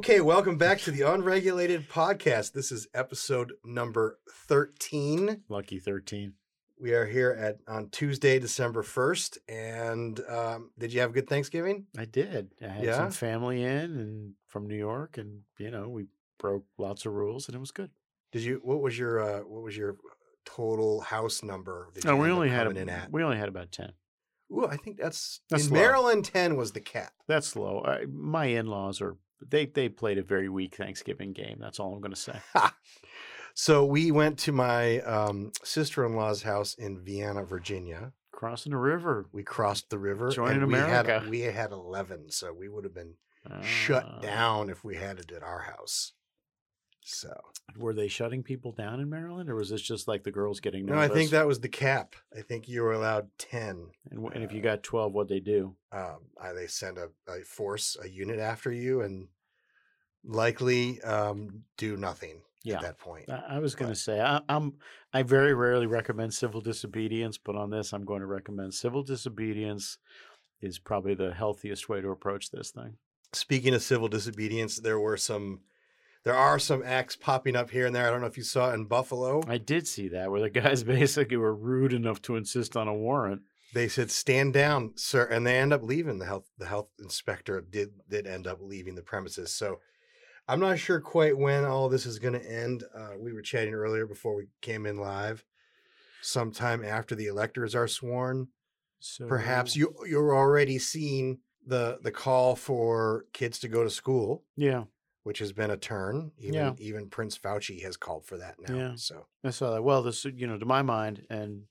Okay, welcome back to the Unregulated Podcast. This is episode number 13. Lucky 13. We are here at on Tuesday, December 1st. And um, did you have a good Thanksgiving? I did. I had Yeah? some family in and from New York, and you know we broke lots of rules, and it was good. Did you what was your uh, what was your total house number that No, we up only had coming in a, at? we only had about ten. Ooh, I think that's, That's in low. Maryland 10 was the cap. That's low. I, my in-laws are they they played a very weak Thanksgiving game. That's all I'm going to say. So we went to my um, sister-in-law's house in Vienna, Virginia. Crossing the river, We crossed the river. Joining and we had America. we had eleven, so we would have been shut Uh, down if we had it at our house. So Were they shutting people down in Maryland, or was this just like the girls getting no. I think that was the cap. I think you were allowed ten. And, and if you got twelve, what they do? Um, uh, they send a, a force, a unit after you, and likely um, do nothing Yeah. at that point. I, I was going to say I, I'm. I very rarely recommend civil disobedience, but on this, I'm going to recommend civil disobedience is probably the healthiest way to approach this thing. Speaking of civil disobedience, there were some. There are some acts popping up here and there. I don't know if you saw it in Buffalo. I did see that where the guys basically were rude enough to insist on a warrant. they said stand down sir and they end up leaving the health the health inspector did did end up leaving the premises so i'm not sure quite when all this is going to end uh, we were chatting earlier before we came in live sometime after the electors are sworn So perhaps you you're already seeing the the call for kids to go to school Yeah, which has been a turn even Yeah. even prince fauci has called for that now Yeah. so I saw that. Well, this you know to my mind, and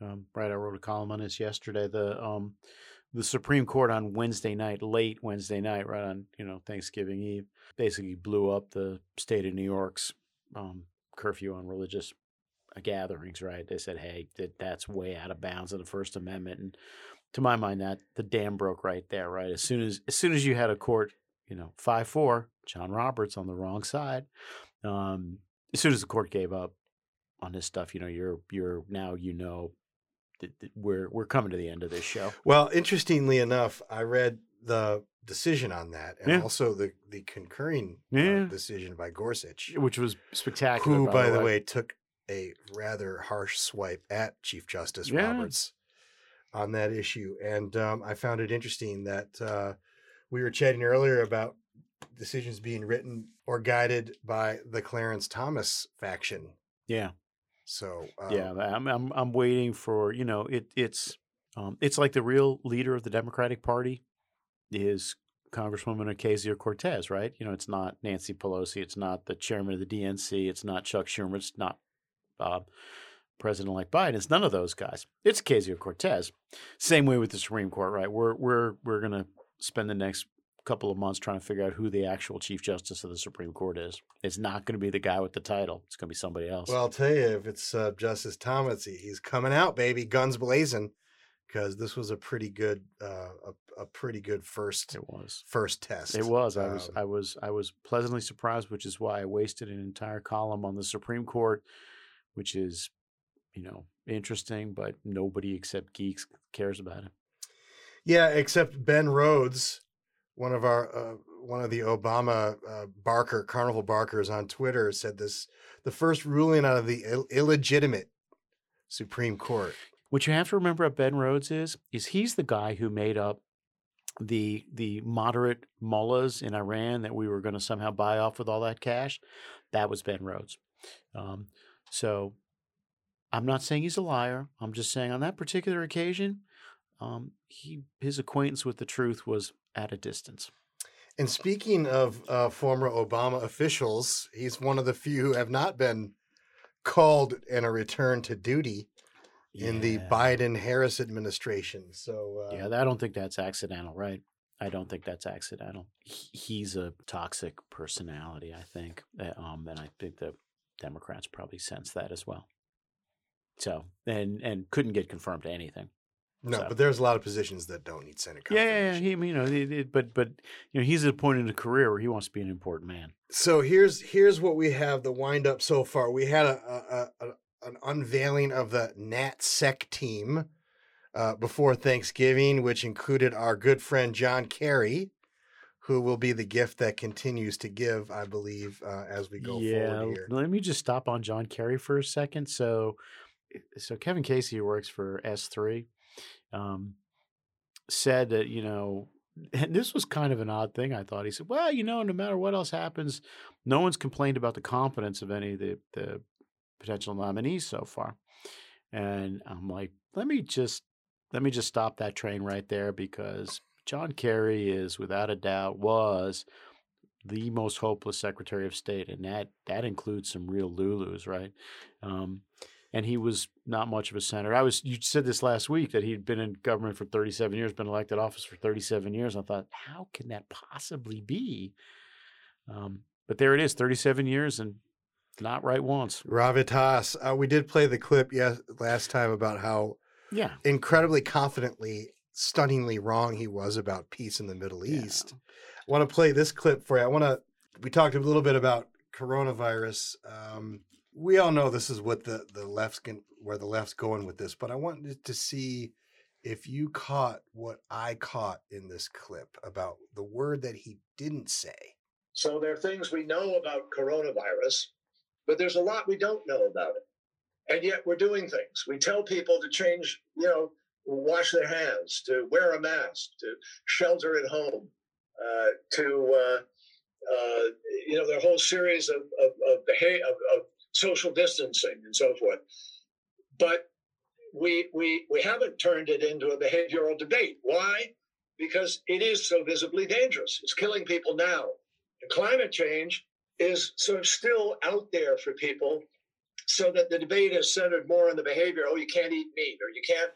um, right, I wrote a column on this yesterday. The um, the Supreme Court on Wednesday night, late Wednesday night, right on you know Thanksgiving Eve, basically blew up the state of New York's um, curfew on religious uh, gatherings. Right? They said, hey, that that's way out of bounds of the First Amendment, and to my mind, that the dam broke right there. Right? As soon as as soon as you had a court, you know, five four, John Roberts on the wrong side. Um, as soon as the court gave up on this stuff, you know, you're you're now you know that, that we're we're coming to the end of this show. Well, interestingly enough, I read the decision on that and Yeah. also the the concurring uh, decision by Gorsuch, which was spectacular. who, by the way, took a rather harsh swipe at Chief Justice Yeah. Roberts on that issue. And um, I found it interesting that uh, we were chatting earlier about decisions being written or guided by the Clarence Thomas faction. yeah, So um, yeah. I'm I'm I'm waiting for you know it it's um it's like the real leader of the Democratic Party is Congresswoman Ocasio Cortez, right? You know, it's not Nancy Pelosi, it's not the chairman of the DNC, it's not Chuck Schumer, it's not uh, President-elect Biden. It's none of those guys. It's Ocasio Cortez. Same way with the Supreme Court, right? We're we're we're gonna spend the next couple of months trying to figure out who the actual Chief Justice of the Supreme Court is. It's not going to be the guy with the title. It's going to be somebody else. Well, I'll tell you, if it's uh, Justice Thomas, he's coming out, baby, guns blazing, because this was a pretty good, uh, a, a pretty good first it was. first test. It was. I was. Um, I was. I was pleasantly surprised, which is why I wasted an entire column on the Supreme Court, which is, you know, interesting, but nobody except geeks cares about it. Yeah, except Ben Rhodes, one of our uh, one of the Obama uh, Barker Carnival Barkers on Twitter said this: the first ruling out of the Ill- illegitimate Supreme Court. What you have to remember about Ben Rhodes is, is he's the guy who made up the the moderate mullahs in Iran that we were going to somehow buy off with all that cash. That was Ben Rhodes. Um, so I'm not saying he's a liar. I'm just saying on that particular occasion, um, he his acquaintance with the truth was at a distance. And speaking of uh, former Obama officials, he's one of the few who have not been called in a return to duty in the Biden Harris administration. So, uh, Yeah, I don't think that's accidental, right? I don't think that's accidental. He's a toxic personality, I think, uh, um, and I think the Democrats probably sense that as well. So, and and couldn't get confirmed to anything. No, so- but there's a lot of positions that don't need Senate Yeah, yeah, yeah. He, you know, it, it- but but you know, he's at a point in a career where he wants to be an important man. So here's here's what we have the wind up so far. We had a, a, a an unveiling of the NatSec team uh, before Thanksgiving, which included our good friend John Kerry, who will be the gift that continues to give, I believe, uh, as we go yeah, forward here. let me just stop on John Kerry for a second. So, so Kevin Casey, works for S3, um, said that you know, and this was kind of an odd thing. I thought he said, "Well, you know, no matter what else happens, no one's complained about the competence of any of the the potential nominees so far." And I'm like, let me just let me just stop that train right there because John Kerry is without a doubt was the most hopeless Secretary of State, and that that includes some real Lulus, right? Um, and he was not much of a senator. I was you said this last week that he'd been in government for 37 years, been elected office for 37 years. I thought, how can that possibly be? Um, but there it is, 37 years and not right once. Gravitas. Uh, we did play the clip yes last time about how Yeah. incredibly confidently, stunningly wrong he was about peace in the Middle Yeah. East. I want to play this clip for you. I want to. We talked a little bit about coronavirus. Um, we all know this is what the the left's where the left's going with this, but I wanted to see if you caught what I caught in this clip about the word that he didn't say. So there are things we know about coronavirus, but there's a lot we don't know about it. And yet we're doing things. We tell people to change, you know, wash their hands, to wear a mask, to shelter at home, uh, to, uh, uh, you know, a whole series of, of, of, behavior, of, of social distancing and so forth. But we, we, we haven't turned it into a behavioral debate. Why? Because it is so visibly dangerous. It's killing people now. And climate change is sort of still out there for people so that the debate is centered more on the behavior. Oh, you can't eat meat, or you can't,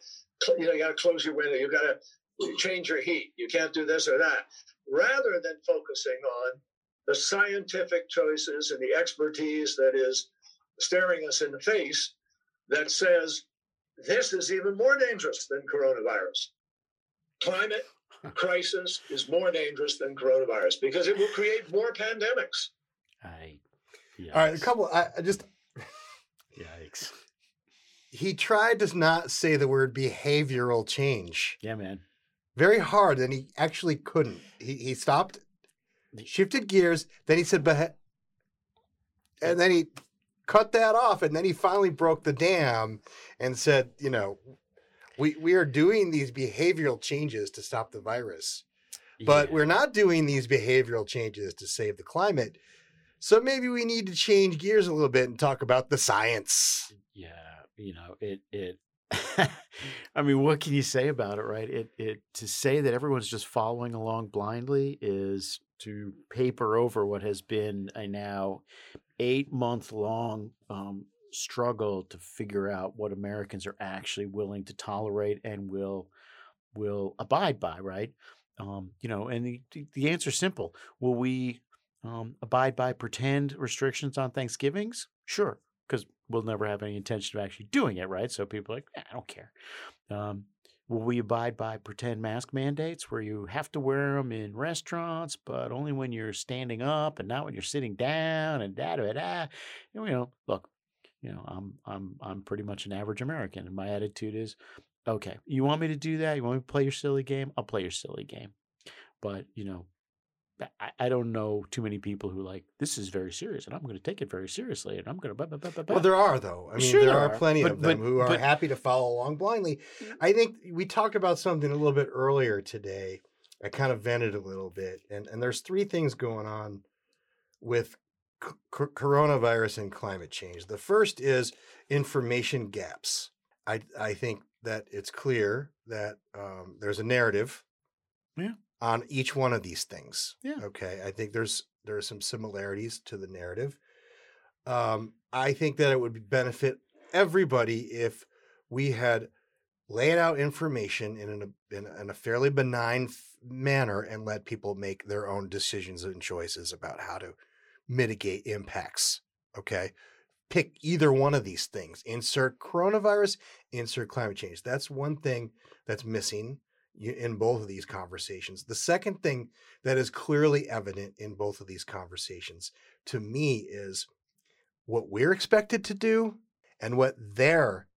you know, you got to close your window, you got to change your heat, you can't do this or that, rather than focusing on the scientific choices and the expertise that is staring us in the face that says this is even more dangerous than coronavirus. Climate crisis is more dangerous than coronavirus because it will create more pandemics. I. All right, a couple. I, I just Yikes. he tried to not say the word behavioral change Yeah, man. very hard, and he actually couldn't. He he stopped, shifted gears, then he said, "Beha-" and then he cut that off, and then he finally broke the dam and said, "You know, we we are doing these behavioral changes to stop the virus, but Yeah. we're not doing these behavioral changes to save the climate." So maybe we need to change gears a little bit and talk about the science. yeah you know it it i mean what can you say about it right it it to say that everyone's just following along blindly is to paper over what has been a now eight month long um, struggle to figure out what americans are actually willing to tolerate and will will abide by right um, you know and the, the- the answer is simple will we um, abide by pretend restrictions on thanksgivings sure because we'll never have any intention of actually doing it, right? So people are like, "Eh, I don't care. Um, will we abide by pretend mask mandates where you have to wear them in restaurants, but only when you're standing up and not when you're sitting down and da da da? You know, look, you know, I'm I'm I'm pretty much an average American, and my attitude is, okay, you want me to do that? You want me to play your silly game? I'll play your silly game. But you know, I, I don't know too many people who like this is very serious, and I'm going to take it very seriously, and I'm going to. Well, there are though. I mean, Sure there there are plenty but- of them but- who are but- happy to follow along blindly. I think we talked about something a little bit earlier today. I kind of vented a little bit, and and there's three things going on with c- coronavirus and climate change. The first is information gaps. I I think that it's clear that um, there's a narrative, Yeah. On each one of these things. Yeah. Okay, I think there's there are some similarities to the narrative. Um, I think that it would benefit everybody if we had laid out information in, an, in, a, in a fairly benign f- manner and let people make their own decisions and choices about how to mitigate impacts. Okay. Pick either one of these things. Insert coronavirus, insert climate change. That's one thing that's missing in both of these conversations. The second thing that is clearly evident in both of these conversations to me is what we're expected to do and what they're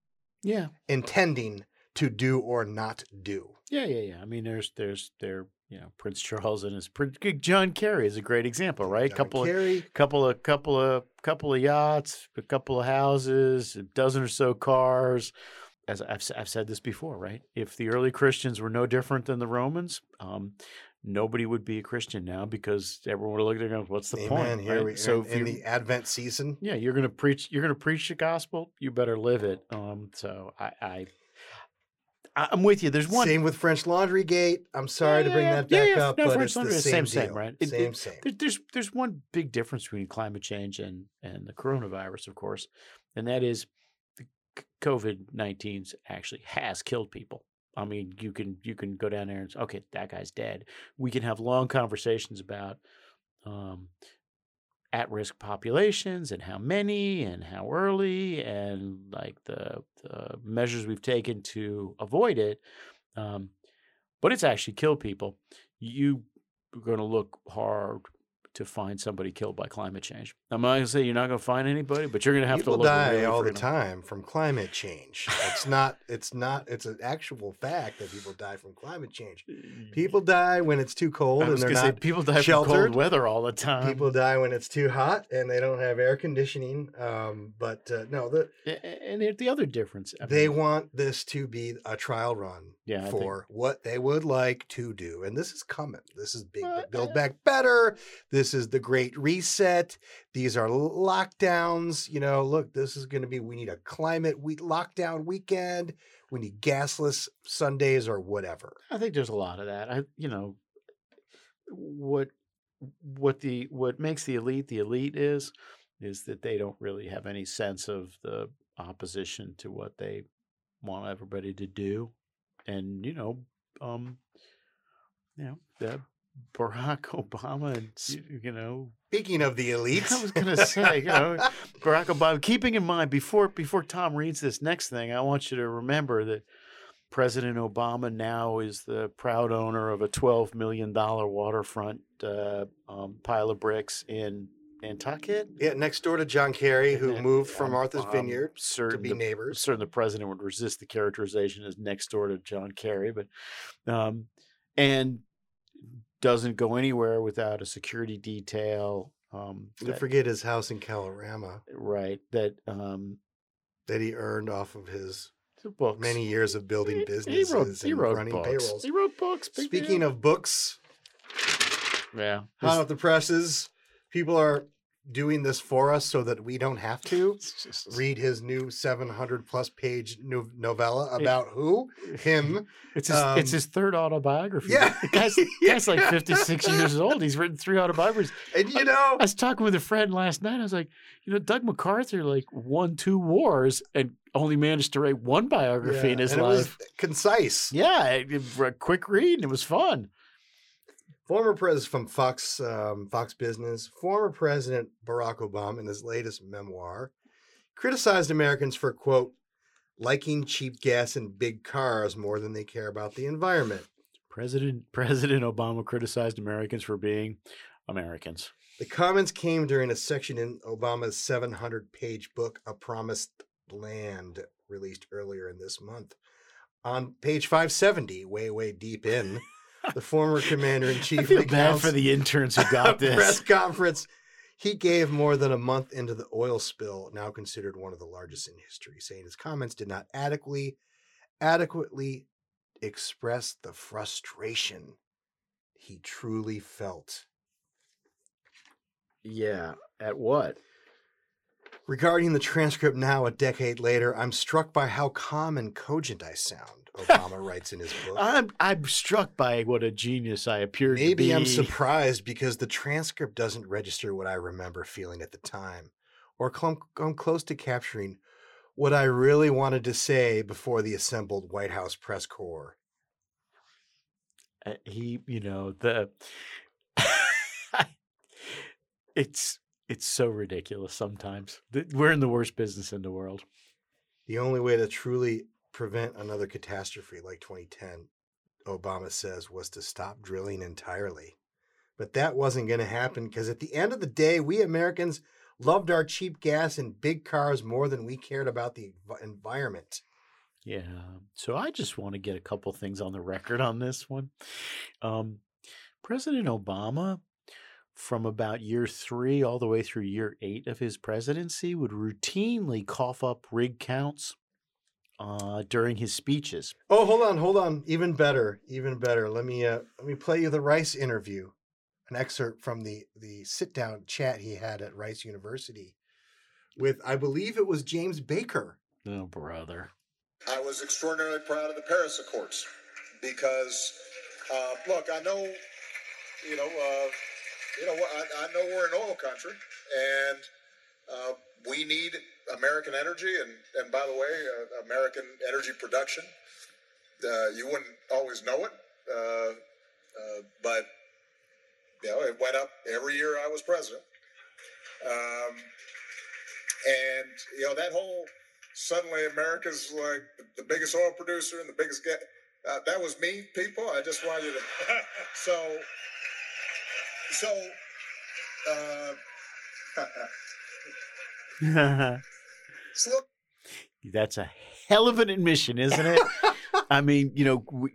Yeah, intending to do or not do. yeah, yeah, yeah. I mean, there's there's there you know Prince Charles and his Prince John Kerry is a great example, right? John couple of couple of couple of couple of yachts, a couple of houses, a dozen or so cars. As I've I've said this before, right? If the early Christians were no different than the Romans, um, nobody would be a Christian now because everyone would look at it and "What's the Amen. point?" Here right? we so in, in the Advent season. yeah, you're gonna preach. You're gonna preach the gospel. You better live it. Um, so I, I, I'm with you. There's one. Same with French Laundry Gate. I'm sorry to bring that yeah, back yeah. up, No, but French it's the Laundry same, same, deal. right? It- Same, it- same. There's there's one big difference between climate change and and the coronavirus, of course, and that is COVID 19 actually has killed people. I mean, you can you can go down there and say, okay, that guy's dead. We can have long conversations about um, at risk populations and how many and how early and like the, the measures we've taken to avoid it. Um, but it's actually killed people. You are going to look hard to find somebody killed by climate change. I'm not going to say you're not going to find anybody, but you're going to have People to look die all the time from climate change. It's not. It's not. It's an actual fact that people die from climate change. People die when it's too cold and they're going to say not. people die from sheltered. cold weather all the time. People die when it's too hot and they don't have air conditioning. Um, but uh, no, the, and the- the other difference, I they want this to be a trial run Yeah, for what they would like to do, and this is coming. This is big build back better. This is the great reset. These are lockdowns. You know, look, this is going to be. We need a climate week lockdown weekend. We need gasless Sundays or whatever. I think there's a lot of that. I, you know, what what the what makes the elite the elite is is that they don't really have any sense of the opposition to what they want everybody to do, and you know, um, you know, the Barack Obama and you know Speaking of the elite, I was gonna say, you know, Barack Obama. Keeping in mind before before Tom reads this next thing, I want you to remember that President Obama now is the proud owner of a twelve million dollar waterfront uh, um, pile of bricks in Nantucket. yeah, next door to John Kerry, who moved from um, Martha's um, Vineyard to be the- neighbors. certain the president would resist the characterization as next door to John Kerry, but um, and doesn't go anywhere without a security detail. Um, Don't forget his house in Kalorama right that um, that he earned off of his books. many years of building businesses he wrote, he and wrote running books. payrolls. He wrote books. Speaking deal. of books, yeah, hot off the presses, people are doing this for us so that we don't have to read his new 700 plus page no- novella about who? Him. It's his, it's um, his third autobiography. Yeah. the guy's, the guy's like 56 years old. He's written three autobiographies. And you know, I was talking with a friend last night. I was like, you know, Doug MacArthur like won two wars and only managed to write one biography yeah, in his and it was life. concise. Yeah, it- it- a quick read and it was fun. Former president from Fox um, Fox Business, former President Barack Obama, in his latest memoir, criticized Americans for quote liking cheap gas and big cars more than they care about the environment. President President Obama criticized Americans for being Americans. The comments came during a section in Obama's 700 page book, A Promised Land, released earlier in this month. On page 570, way, way deep in, the former commander in I chief feel bad for the interns who got this press conference. He gave more than a month into the oil spill, now considered one of the largest in history, saying his comments did not adequately adequately express the frustration he truly felt Yeah, at what? Regarding the transcript now, a decade later, I'm struck by how calm and cogent I sound, Obama writes in his book. I'm I'm struck by what a genius I appeared to be. Maybe. I'm surprised because the transcript doesn't register what I remember feeling at the time, or come, come close to capturing what I really wanted to say before the assembled White House press corps. Uh, he, you know, the it's it's so ridiculous sometimes. We're in the worst business in the world. The only way to truly prevent another catastrophe like 2010, Obama says, was to stop drilling entirely. But that wasn't going to happen because at the end of the day, we Americans loved our cheap gas and big cars more than we cared about the environment. Yeah. So I just want to get a couple things on the record on this one. Um, President Obama, from about year three all the way through year eight of his presidency, would routinely cough up rig counts uh, during his speeches. Oh, hold on, hold on. Even better, even better. Let me uh, let me play you the Rice interview, an excerpt from the the sit down chat he had at Rice University with, I believe it was James Baker. Oh, brother. I was extraordinarily proud of the Paris Accords because, uh, look, I know, you know, uh, you know, I, I, know we're an oil country, and uh, we need American energy, and and by the way, uh, American energy production. Uh, you wouldn't always know it, uh, but you know, it went up every year I was president. Um, and you know that whole suddenly America's like the biggest oil producer and the biggest get. Uh, that was me, people. I just wanted you to. so, so. Uh, That's a hell of an admission, isn't it? I mean, you know,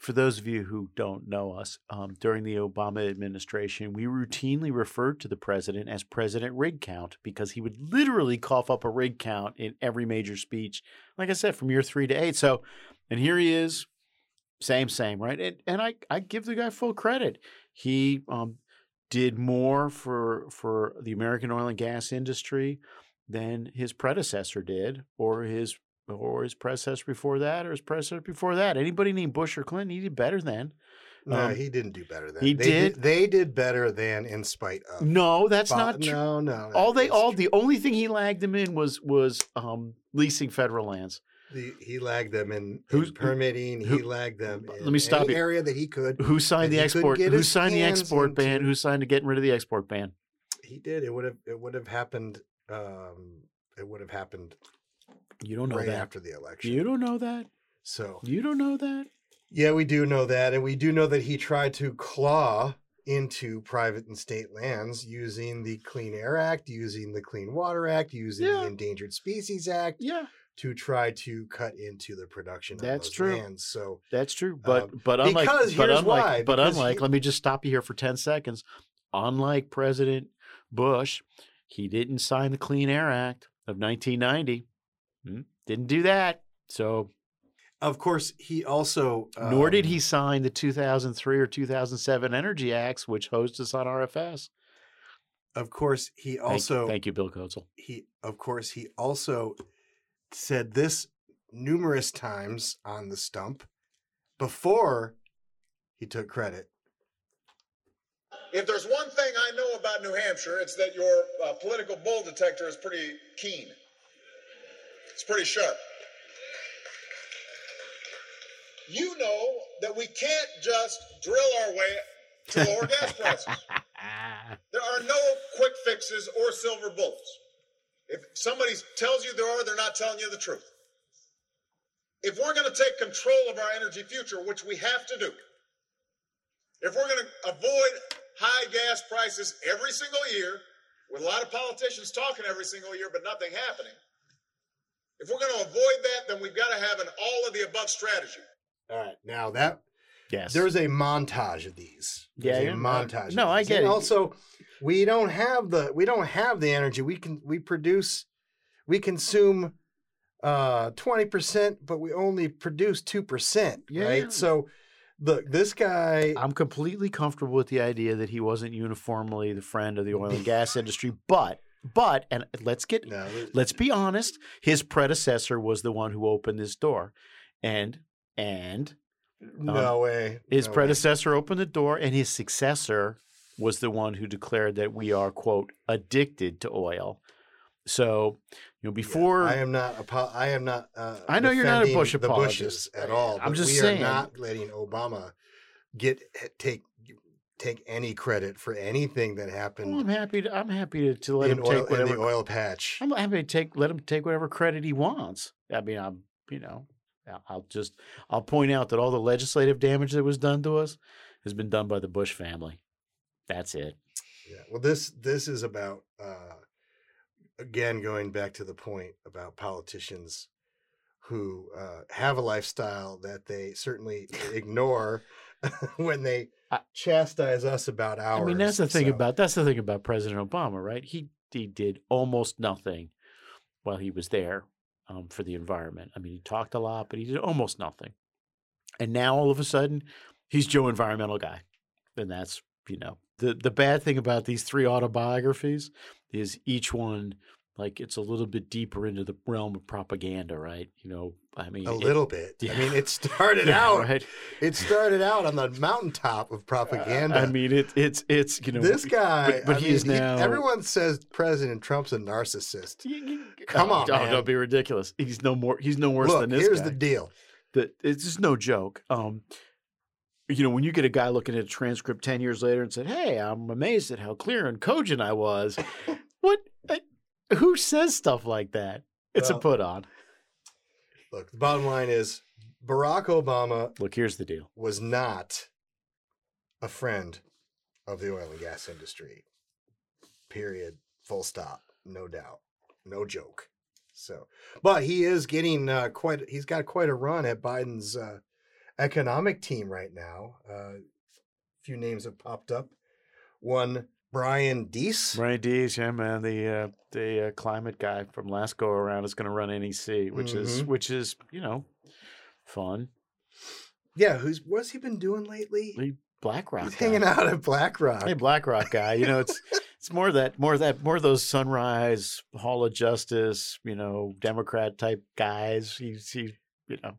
for those of you who don't know us, um, during the Obama administration, we routinely referred to the president as President Rig Count because he would literally cough up a rig count in every major speech. Like I said, from year three to eight. So, and here he is, same, same, right? And, and I, I give the guy full credit. He um, did more for for the American oil and gas industry than his predecessor did, or his or his predecessor before that, or his predecessor before that. Anybody named Bush or Clinton, he did better than. No, um, he didn't do better than he they did. did. They did better than in spite of. No, that's not true. No, no. All they all true. the only thing he lagged them in was was um, leasing federal lands. The, he lagged them in, Who's, in permitting. Who, he lagged them. let me stop you. Area that he could. Who signed the export? Who signed the export ban? Who signed to getting rid of the export ban? He did. It would have. It would have happened. Um, it would have happened. You don't know right that after the election. You don't know that. So you don't know that. Yeah, we do know that, and we do know that he tried to claw into private and state lands using the Clean Air Act, using the Clean Water Act, using yeah. the Endangered Species Act. Yeah. To try to cut into the production That's of those true. lands. So that's true. But um, but unlike because but here's unlike why, but unlike he- let me just stop you here for ten seconds. Unlike President Bush, he didn't sign the Clean Air Act of 1990. Hmm, Didn't do that. So of course, he also nor did um, he sign the 2003 or 2007 Energy Acts, which host us on RFS. Of course, he also thank, you, Bill Kotzel. he of course he also said this numerous times on the stump before he took credit. If there's one thing I know about New Hampshire, it's that your uh, political bull detector is pretty keen. It's pretty sharp. You know that we can't just drill our way to lower gas prices. There are no quick fixes or silver bullets. If somebody tells you there are, they're not telling you the truth. If we're going to take control of our energy future, which we have to do, if we're going to avoid high gas prices every single year, with a lot of politicians talking every single year, but nothing happening, if we're going to avoid that, then we've got to have an all of the above strategy. All right, now that Yes. there's a montage of these. There's Yeah, a yeah, no, montage. of no, I these. get And it. Also, we don't have the we don't have the energy. We can we produce, we consume uh 20%, but we only produce 2%. Yeah. Right. So look, this guy I'm completely comfortable with the idea that he wasn't uniformly the friend of the oil and gas industry, but but and let's get no, let's be honest, his predecessor was the one who opened this door. And and no way. his no way. predecessor opened the door and his successor was the one who declared that we are quote addicted to oil. So, you know, before I am not. apo- I am not. Uh, I know you're not a Bush the apologist. Bushes at all. I'm just we saying. are not letting Obama get take take any credit for anything that happened. Well, I'm happy to I'm happy to, to let him oil, take in whatever the oil patch. I'm happy to take let him take whatever credit he wants. I mean, I'm you know, I'll just I'll point out that all the legislative damage that was done to us has been done by the Bush family. That's it. Yeah. Well, this this is about uh, again going back to the point about politicians who uh, have a lifestyle that they certainly ignore when they I- chastise us about ours. I mean, that's the thing so- about that's the thing about President Obama, right? He he did almost nothing while he was there um, for the environment. I mean, he talked a lot, but he did almost nothing. And now all of a sudden, he's Joe Environmental Guy, and that's you know the the bad thing about these three autobiographies is each one like it's a little bit deeper into the realm of propaganda, right? You know, I mean, a it- little bit. I mean, it started yeah, out. right? It started out on the mountaintop of propaganda. I mean, it, it's it's you know this guy, but- but he mean, is now- everyone says President Trump's a narcissist. Come oh, on, oh, man. don't be ridiculous. He's no more. He's no worse Look, than this here's guy. the deal. that it's just no joke. Um, you know, when you get a guy looking at a transcript ten years later and said, "Hey, I'm amazed at how clear and cogent I was," what? I- Who says stuff like that? It's Well- a put on. Look, the bottom line is Barack Obama Look, here's the deal. was not a friend of the oil and gas industry. Period. Full stop. No doubt. No joke. So, but he is getting uh, quite. He's got quite a run at Biden's uh, economic team right now. A uh, few names have popped up. One, Brian Deese. Brian Deese, yeah, man, the uh, the uh, climate guy from last go around is going to run NEC, which is Mhm. which is you know fun. Yeah, who's what's he been doing lately? The BlackRock. He's guy. hanging out at BlackRock. Hey, BlackRock guy. You know, it's it's more that more that more of those Sunrise Hall of Justice, you know, Democrat type guys. He's he, you know,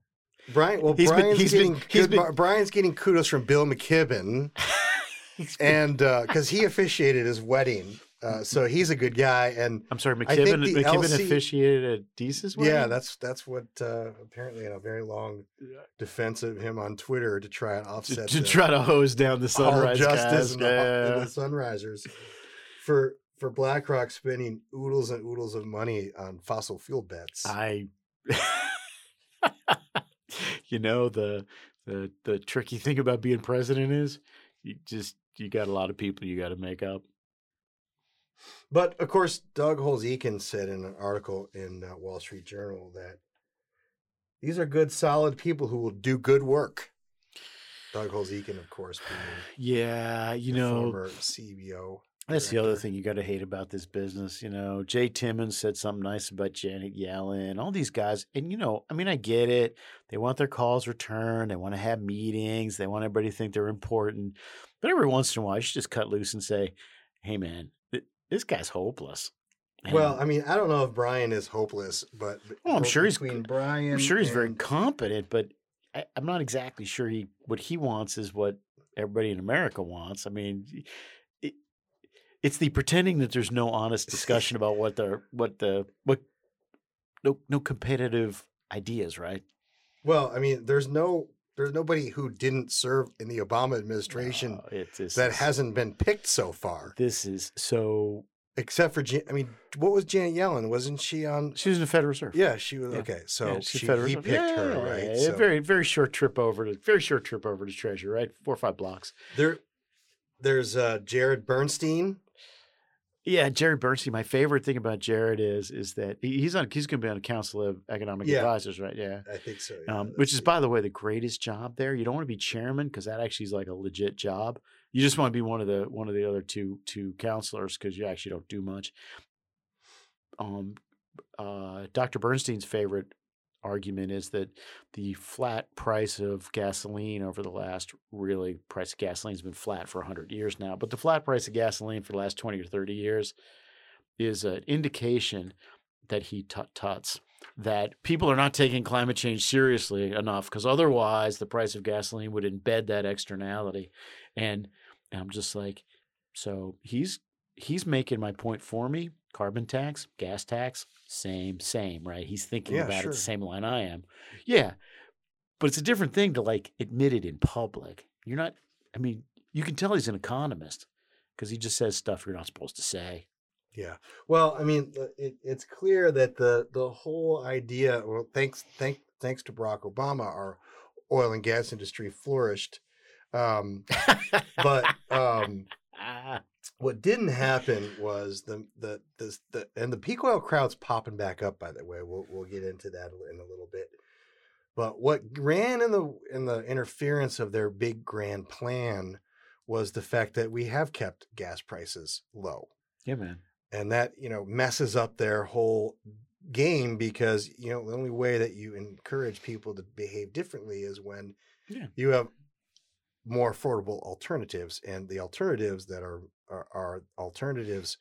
Brian. Well, He's been- Brian's he's been- getting he's good been- Brian's getting kudos from Bill McKibben. and because he officiated his wedding, uh, so he's a good guy. And I'm sorry, McKibben. McKibben LC officiated at Deese's wedding. yeah, that's that's what uh, apparently in a very long defense of him on Twitter to try and offset to the try to hose down the Hall of Sunrise justice guys. and the, and the Sunrisers for for BlackRock spending oodles and oodles of money on fossil fuel bets. I, you know, the the the tricky thing about being president is you just you got a lot of people you got to make up. But of course, Doug Holtz-Eakin said in an article in uh, Wall Street Journal that these are good, solid people who will do good work. Doug Holtz-Eakin, of course, being Yeah, you know, former CBO. That's the other thing you got to hate about this business. You know, Jay Timmons said something nice about Janet Yellen, all these guys. And, you know, I mean, I get it. They want their calls returned. They want to have meetings. They want everybody to think they're important. But every once in a while, you should just cut loose and say, hey, man, th- this guy's hopeless. Well, I mean, I don't know if Brian is hopeless, but Oh, I'm sure he's- between Brian. I'm sure he's very competent, but I, I'm not exactly sure he what he wants is what everybody in America wants. I mean, it's the pretending that there's no honest discussion about what the what the what no no competitive ideas, right? Well, I mean, there's no there's nobody who didn't serve in the Obama administration it's this that hasn't been picked so far, This is so. except for Jan- I mean, what was Janet Yellen? Wasn't she on? She was in the Federal Reserve. Yeah, she was Yeah. okay. So Yeah, she, Federal he Reserve. picked her, Yeah, right? yeah, So Very very short trip over to very short trip over to Treasury, right? Four or five blocks. there, there's uh, Jared Bernstein. Yeah, Jared Bernstein. My favorite thing about Jared is is that he's on. He's going to be on the Council of Economic Yeah. Advisors, right? Yeah. I think so. yeah, Um, which is, by the way, the greatest job there. You don't want to be chairman because that actually is like a legit job. You just want to be one of the one of the other two two counselors because you actually don't do much. Um, uh, Dr. Bernstein's favorite argument is that the flat price of gasoline over the last really price of gasoline's been flat for 100 years now but the flat price of gasoline for the last 20 or 30 years is an indication that he tut tuts that people are not taking climate change seriously enough because otherwise the price of gasoline would embed that externality. And i'm just like so he's he's making my point for me carbon tax gas tax same same right he's thinking Yeah, about sure. it the same line i am yeah but it's a different thing to like admit it in public you're not i mean you can tell he's an economist because he just says stuff you're not supposed to say Yeah. Well, I mean, it, it's clear that the the whole idea. Well, thanks thank thanks to Barack Obama, our oil and gas industry flourished. Um, but um, what didn't happen was the the the, the and the peak oil crowd's popping back up. By the way, we'll we'll get into that in a little bit. But what ran in the in the interference of their big grand plan was the fact that we have kept gas prices low. Yeah, man. And that, you know, messes up their whole game because, you know, the only way that you encourage people to behave differently is when Yeah. you have more affordable alternatives and the alternatives that are, are are alternatives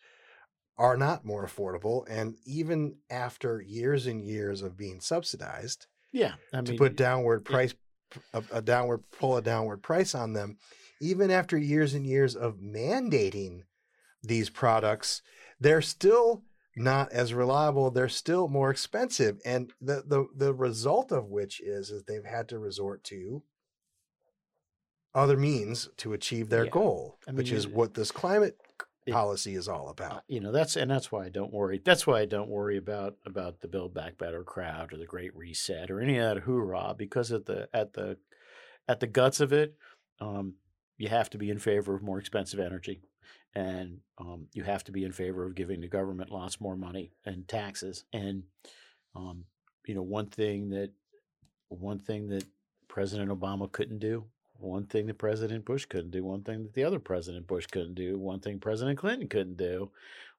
are not more affordable and even after years and years of being subsidized Yeah, I to put downward yeah. price a, a downward pull a downward price on them even after years and years of mandating these products they're still not as reliable they're still more expensive and the the, the result of which is is they've had to resort to other means to achieve their Yeah. goal I which is what this climate it- policy is all uh, about you know that's and that's why I don't worry. That's why I don't worry about about the Build Back Better crowd or the Great Reset or any of that hoorah because at the at the at the guts of it, um, you have to be in favor of more expensive energy, and um, you have to be in favor of giving the government lots more money and taxes. And um, you know one thing that one thing that President Obama couldn't do one thing that President Bush couldn't do, one thing that the other President Bush couldn't do, one thing President Clinton couldn't do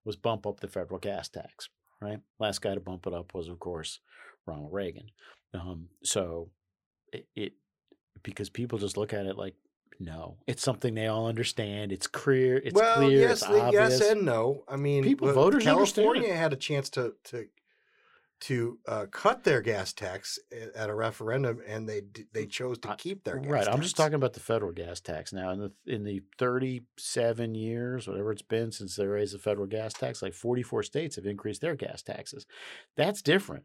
was bump up the federal gas tax, right? Last guy to bump it up was, of course, Ronald Reagan. Um, so it, it, because people just look at it like, no, it's something they all understand. It's clear. It's well, clear. yes, it's obvious. yes and no. I mean, People- voters understand California it. had a chance to to to uh, cut their gas tax at a referendum, and they they chose to keep their gas right. I'm just talking about the federal gas tax now. In the in the 37 years, whatever it's been since they raised the federal gas tax, like 44 states have increased their gas taxes. That's different.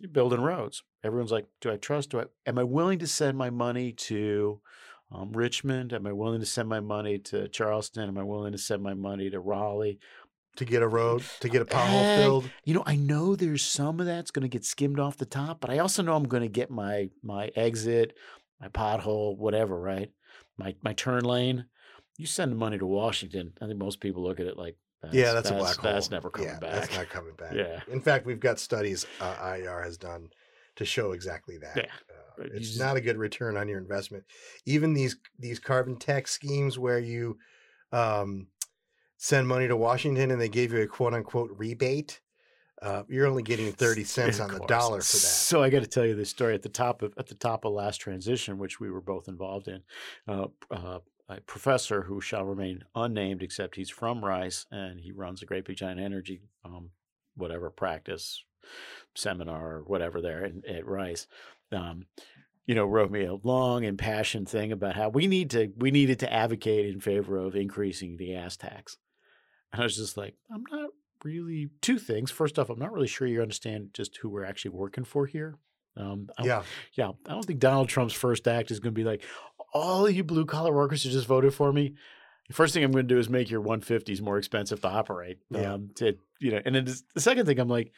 You're building roads. Everyone's like, do I trust? Do I? Am I willing to send my money to um, Richmond? Am I willing to send my money to Charleston? Am I willing to send my money to Raleigh? To get a road to get a pothole filled. You know, I know there's some of that's going to get skimmed off the top, but I also know I'm going to get my my exit, my pothole, whatever, right? My my turn lane. You send the money to Washington. I think most people look at it like, that's, yeah, that's, a black hole. That's never coming yeah, back. That's not coming back. Yeah. In fact, we've got studies uh, IR has done to show exactly that. Yeah. Uh, it's just- not a good return on your investment. Even these these carbon tax schemes where you um, send money to Washington and they gave you a quote unquote rebate, uh, you're only getting thirty cents on the dollar for that. So I got to tell you this story at the top of at the top of last transition, which we were both involved in. Uh, uh, a professor who shall remain unnamed, except he's from Rice and he runs a Great Big Giant Energy, um, whatever practice seminar or whatever there in, at Rice. Um, you know, wrote me a long impassioned thing about how we need to we needed to advocate in favor of increasing the gas tax. And I was just like, I'm not really two things. First off, I'm not really sure you understand just who we're actually working for here. Um, Yeah, yeah, I don't think Donald Trump's first act is going to be like, all of you blue collar workers who just voted for me. The first thing I'm going to do is make your 150s more expensive to operate. Yeah. Um, to you know, and then the second thing I'm like,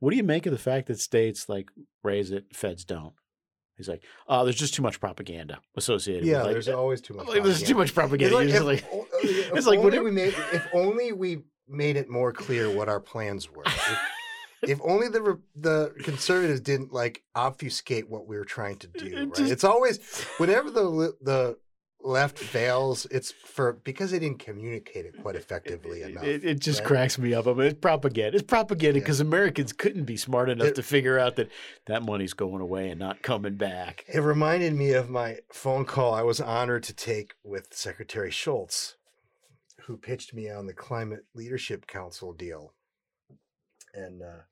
what do you make of the fact that states like raise it, feds don't? He's like, oh, there's just too much propaganda associated. yeah. like, there's always too much. like, there's too much propaganda. It's like, if, uh, if it's like only we made if only we made it more clear what our plans were. If, if only the the conservatives didn't like obfuscate what we were trying to do. Right? just- it's always whenever the the left fails, it's for because they didn't communicate it quite effectively It- enough. It, it just right? cracks me up. I mean, it's propaganda. It's propaganda Yeah. because Americans couldn't be smart enough It- to figure out that that money's going away and not coming back. It reminded me of my phone call I was honored to take with Secretary Shultz, who pitched me on the Climate Leadership Council deal and uh,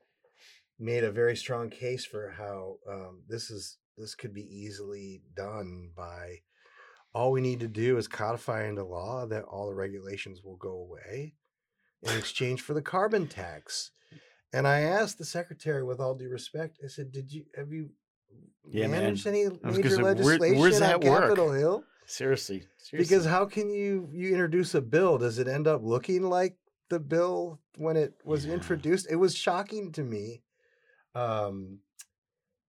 made a very strong case for how um, this is this could be easily done by all we need to do is codify into law that all the regulations will go away in exchange for the carbon tax. And I asked the secretary, with all due respect, I said, "Did you have you Yeah, man. managed any major say, legislation where's on that work? Capitol Hill? Seriously, seriously. Because how can you you introduce a bill? Does it end up looking like the bill when it was Yeah. introduced? It was shocking to me. Um,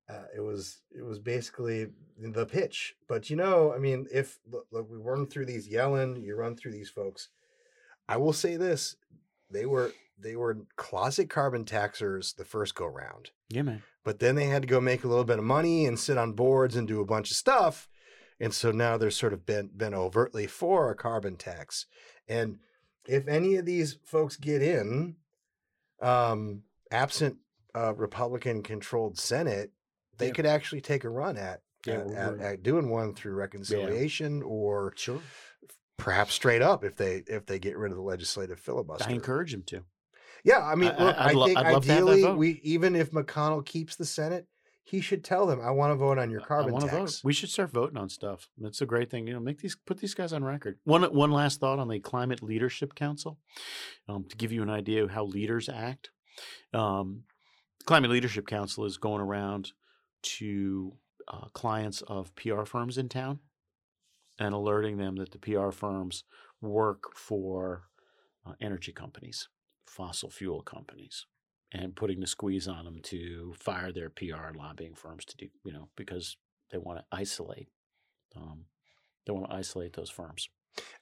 uh, it was it was basically the pitch. But you know, I mean, if look, look, we run through these Yellen, you run through these folks. I will say this: they were they were closet carbon taxers the first go round, yeah, man. but then they had to go make a little bit of money and sit on boards and do a bunch of stuff. And so now they're sort of been been overtly for a carbon tax. And if any of these folks get in, um, absent a Republican controlled Senate, they Yeah. could actually take a run at, Yeah, at, at, at doing one through reconciliation or Sure. perhaps straight up if they if they get rid of the legislative filibuster. I encourage them to. Yeah, I mean, I- look, I- I, lo- think I'd love to have that ideally, we even if McConnell keeps the Senate, he should tell them, "I want to vote on your carbon tax." vote. We should start voting on stuff. That's a great thing. You know, make these put these guys on record. One one last thought on the Climate Leadership Council, um, to give you an idea of how leaders act. Um, Climate Leadership Council is going around to uh, clients of PR firms in town and alerting them that the PR firms work for uh, energy companies, fossil fuel companies, and putting the squeeze on them to fire their PR and lobbying firms to do, you know, because they want to isolate. Um, they want to isolate those firms.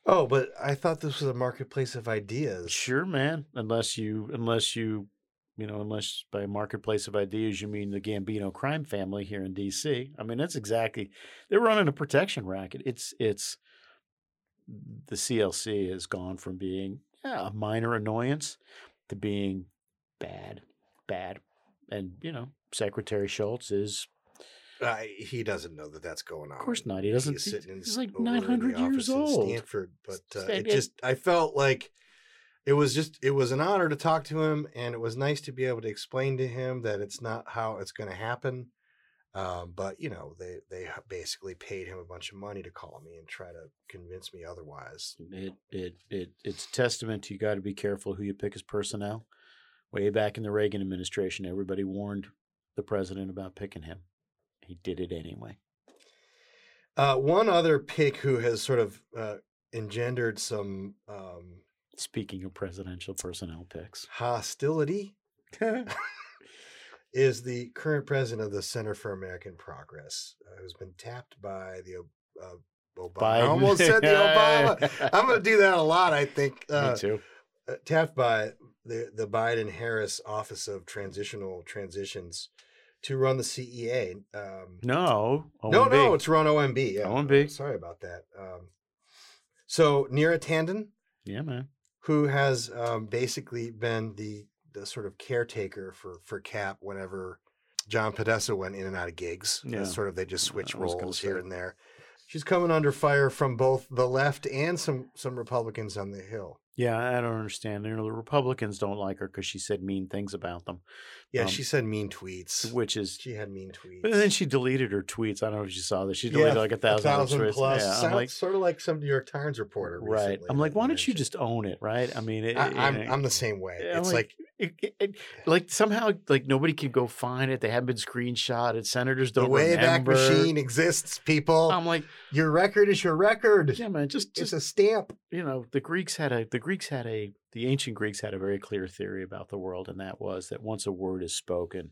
Oh, but I thought this was a marketplace of ideas. Sure, man. Unless you, unless you, you know, unless by marketplace of ideas you mean the Gambino crime family here in D.C. I mean, that's exactly they're running a protection racket. It's it's the CLC has gone from being yeah, a minor annoyance to being bad, bad, and you know, Secretary Shultz is Uh, he doesn't know that that's going on. of course not. He doesn't. He's he- sitting in, he's like over in the nine hundred years old. Stanford, but uh, it it- just I felt like it was just it was an honor to talk to him, and it was nice to be able to explain to him that it's not how it's going to happen. Um, but you know, they they basically paid him a bunch of money to call me and try to convince me otherwise. It it it it's a testament to you got to be careful who you pick as personnel. Way back in the Reagan administration, everybody warned the president about picking him. He did it anyway. Uh, one other pick who has sort of uh, engendered some um, Speaking of presidential personnel picks, hostility is the current president of the Center for American Progress, uh, who's been tapped by the uh, Obama. I almost said the Obama. I'm going to do that a lot. I think uh, Me too. uh, tapped by the the Biden Harris Office of Transitional Transitions to run the CEA. Um, No, no, OMB. no, it's run OMB. Yeah, OMB. uh, Sorry about that. Um, so Neera Tanden, yeah, man. Who has um, basically been the the sort of caretaker for for Cap whenever John Podesta went in and out of gigs. Uh, Yeah. sort of they just switch roles here and there. She's coming under fire from both the left and some some Republicans on the Hill. Yeah, I don't understand. You know, the Republicans don't like her because she said mean things about them, Yeah, Um, she said mean tweets. which is. She had mean tweets. But then she deleted her tweets. I don't know if you saw this. She Yeah, deleted like a thousand, tweets. plus. Yeah, I'm Sounds like, sort of like some New York Times reporter. right. I'm like, why don't you just own it, right? I mean, it, I, it- I'm I'm the same way. Yeah, it's like, like, it, it, like somehow like nobody can go find it. They haven't been screenshotted. Senators don't The Wayback. Machine exists, people. I'm like, Your record is your record. yeah, man. Just it's just a stamp. you know, the Greeks had a the Greeks had a the ancient Greeks had a very clear theory about the world, and that was that once a word is spoken,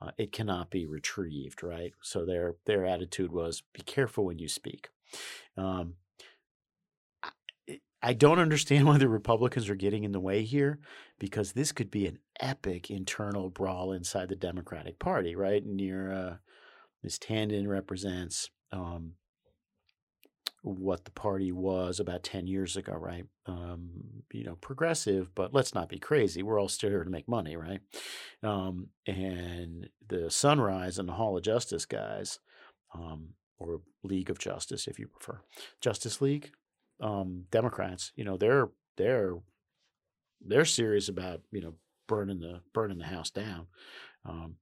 uh, it cannot be retrieved. Right. So their their attitude was be careful when you speak. Um, I- don't understand why the Republicans are getting in the way here because this could be an epic internal brawl inside the Democratic Party, right? Neera uh, Ms. Tanden represents um, what the party was about 10 years ago, right? Um, you know, progressive, but let's not be crazy. We're all still here to make money, right? Um, and the Sunrise and the Hall of Justice guys, um, or League of Justice, if you prefer, Justice League, um, Democrats, you know, they're they're they're serious about you know burning the burning the house down. Um,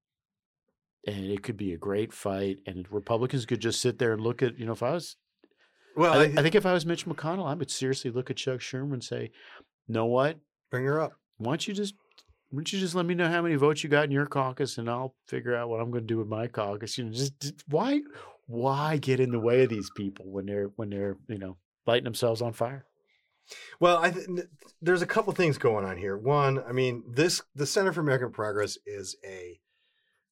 and it could be a great fight, and Republicans could just sit there and look at you know if I was Well, I, I think if I was Mitch McConnell, I would seriously look at Chuck Schumer and say, "Know what? bring her up. Why don't you just why don't you just let me know how many votes you got in your caucus, and I'll figure out what I'm going to do with my caucus." You know, just, just why why get in the way of these people when they're when they're you know lighting themselves on fire? Well, I th- th- there's a couple things going on here. One, I mean, this the Center for American Progress is a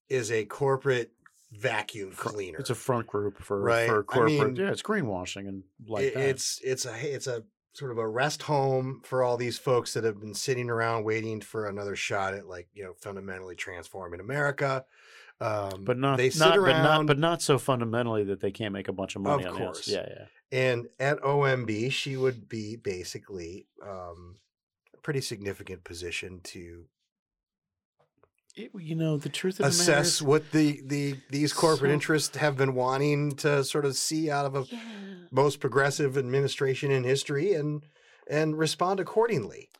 is a corporate vacuum cleaner. It's a front group for Right. for I corporate. mean, yeah, it's greenwashing and like It- that. it's it's a it's a sort of a rest home for all these folks that have been sitting around waiting for another shot at like you know fundamentally transforming America. Um, but not they sit not, around but not but not so fundamentally that they can't make a bunch of money Of on course. Yeah, yeah. and at OMB she would be basically um, a pretty significant position to It- you know, the truth of the matter assess is, what the the these corporate So- interests have been wanting to sort of see out of a yeah. most progressive administration in history and and respond accordingly.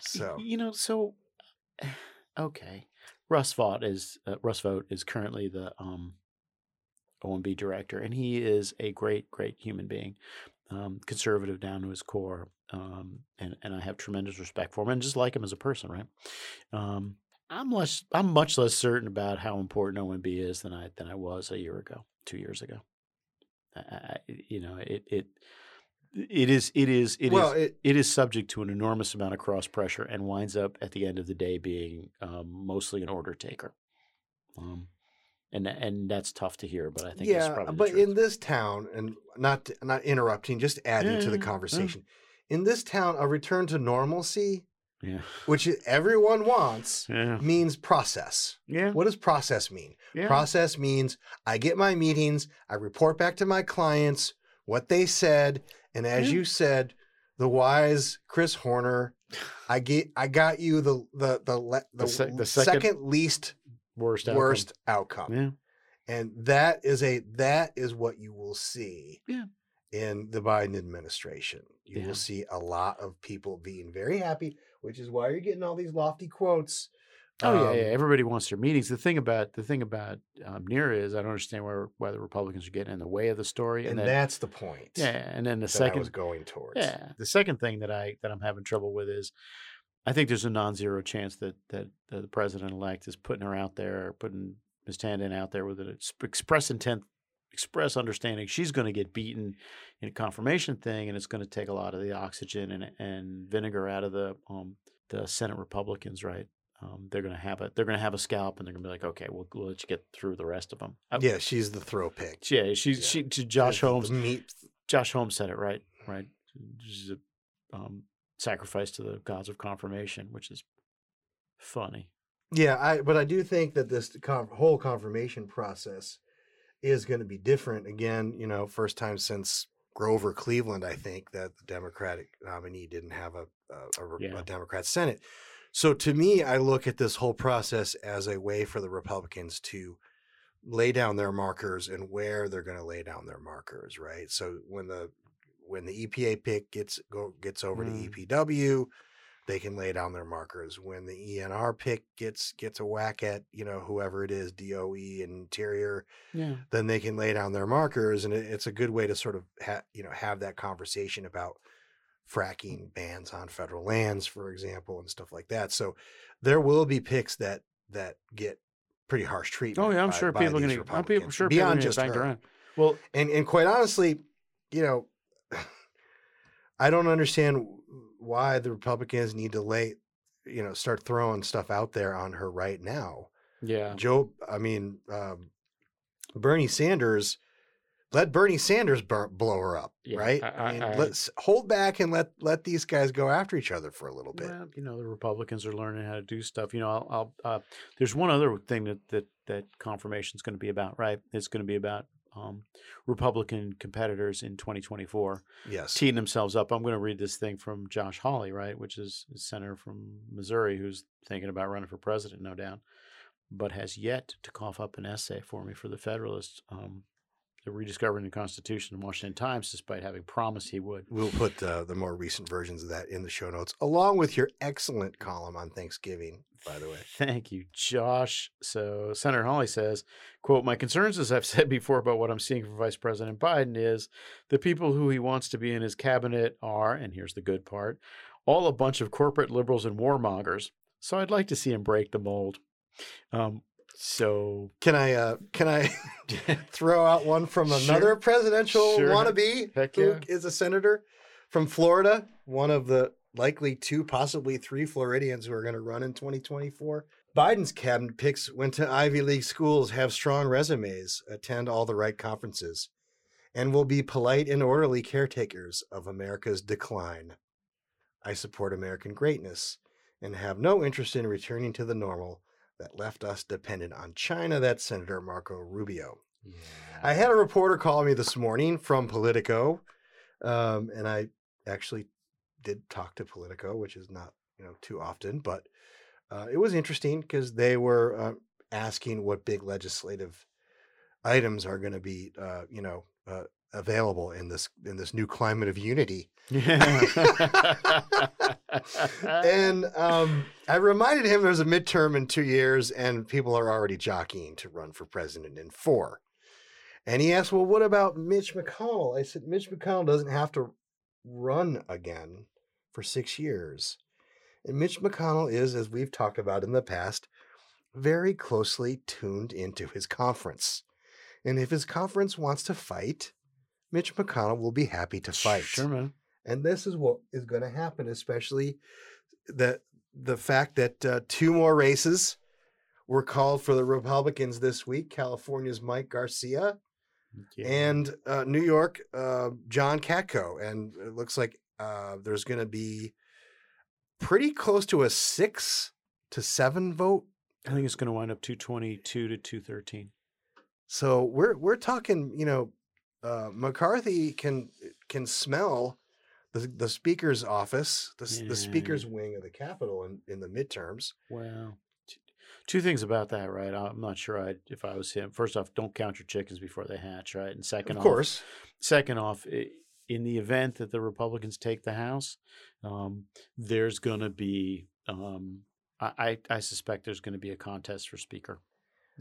So- you know, so okay, Russ Vought is uh, Russ Vought is currently the um, OMB director, and he is a great, great human being, um, conservative down to his core, um, and and I have tremendous respect for him, and just like him as a person, right? Um, I'm less, I'm much less certain about how important OMB is than I than I was a year ago, two years ago. I, I, you know, it it it is it is it is well, it, it is subject to an enormous amount of cross pressure and winds up at the end of the day being um, mostly an order taker. Um, and and that's tough to hear, but I think it's yeah, but in this town, and not not interrupting, just adding Yeah, to the yeah, yeah. conversation. In this town, a return to normalcy, yeah, which everyone wants, yeah, means process. yeah, What does process mean? yeah. Process means I get my meetings, I report back to my clients what they said, and as Yeah. you said, the wise Chris Horner, I get I got you the the the the, The sec- the second, second least worst outcome. worst outcome. Yeah, And that is a that is what you will see Yeah. in the Biden administration. You Yeah. will see a lot of people being very happy, which is why you're getting all these lofty quotes. Oh yeah, Um, yeah. Everybody wants their meetings. The thing about the thing about um, is I don't understand why why the Republicans are getting in the way of the story. And, then, that's the point. yeah, and then the that I second was going towards. Yeah. The second thing that I that I'm having trouble with is I think there's a non-zero chance that that, that the president elect is putting her out there, putting Ms. Tanden out there with an ex- express intent, express understanding she's going to get beaten in a confirmation thing, and it's going to take a lot of the oxygen and and vinegar out of the um the Senate Republicans, right? Um, they're going to have a they're going to have a scalp, and they're going to be like, okay, we'll, we'll let you get through the rest of them. I, Yeah, she's the throw pick. yeah, she's Yeah. she, Josh Holmes meat- Josh Holmes said it right, right? She's a um, sacrifice to the gods of confirmation, which is funny. Yeah, I but I do think that this con- whole confirmation process is going to be different. Again, you know, first time since Grover Cleveland, I think that the Democratic nominee didn't have a a, a, Yeah. a Democrat Senate. So to me, I look at this whole process as a way for the Republicans to lay down their markers and where they're going to lay down their markers, right? So when the when the EPA pick gets go gets over Mm. to EPW, they can lay down their markers. When the ENR pick gets gets a whack at you know whoever it is, DOE and Interior, Yeah, then they can lay down their markers, and it, it's a good way to sort of ha- you know have that conversation about fracking bans on federal lands, for example, and stuff like that. So there will be picks that that get pretty harsh oh, treatment. Oh yeah, I'm by- sure by people are going uh, to. I'm people, sure people are beyond going to just her. around. Well, And and quite honestly, you know, I don't understand why the Republicans need to lay, you know, start throwing stuff out there on her right now. yeah, Joe, I mean, um, Bernie Sanders, let Bernie Sanders burn, blow her up, Yeah, right? I- I, mean, I- I- let's hold back and let let these guys go after each other for a little bit. well, you know, the Republicans are learning how to do stuff. You know, I'll. I'll uh, there's one other thing that that that confirmation is going to be about, right? It's going to be about um, Republican competitors in 2024. yes, teeing themselves up. I'm going to read this thing from Josh Hawley, right, which is a senator from Missouri who's thinking about running for president, no doubt, but has yet to cough up an essay for me for the Federalist. Um, rediscovering the Constitution in Washington Times, despite having promised he would. we'll put uh, the more recent versions of that in the show notes, along with your excellent column on Thanksgiving. By the way, Thank you, Josh. So Senator Hawley says, quote, My concerns, as I've said before about what I'm seeing from Vice President Biden, is the people who he wants to be in his cabinet are, and here's the good part, all a bunch of corporate liberals and warmongers. So I'd like to see him break the mold. Um, so can I uh, can I throw out one from Sure. another presidential Sure. wannabe Heck who yeah. is a senator from Florida, one of the likely two, possibly three Floridians who are going to run in 2024. Biden's cabinet picks went to Ivy League schools, have strong resumes, attend all the right conferences, and will be polite and orderly caretakers of America's decline. I support American greatness and have no interest in returning to the normal that left us dependent on China. That's Senator Marco Rubio. Yeah. I had a reporter call me this morning from Politico, um, and I actually did talk to Politico, which is not you know too often, but uh, it was interesting because they were uh, asking what big legislative items are going to be uh, you know uh, available in this in this new climate of unity. and um, I reminded him there's a midterm in two years, and people are already jockeying to run for president in four. And he asked, "Well, what about Mitch McConnell?" I said, "Mitch McConnell doesn't have to run again for six years." And Mitch McConnell is, as we've talked about in the past, very closely tuned into his conference. And if his conference wants to fight, Mitch McConnell will be happy to fight. Sure, man. And this is what is going to happen, especially the the fact that uh, two more races were called for the Republicans this week. California's Mike Garcia Yeah. and uh, New York, uh, John Katko. And it looks like uh, there's going to be pretty close to a six to seven vote. I think it's going to wind up 222 to 213. So we're we're talking, you know, uh, McCarthy can can smell the the speaker's office, the Yeah. the speaker's wing of the Capitol in, in the midterms. Well, t- two things about that, right? I'm not sure I'd, if I was him. First off, don't count your chickens before they hatch, right? And second Of off, course, Second off, in the event that the Republicans take the House, um, there's going to be, um, I, I, I suspect there's going to be a contest for Speaker.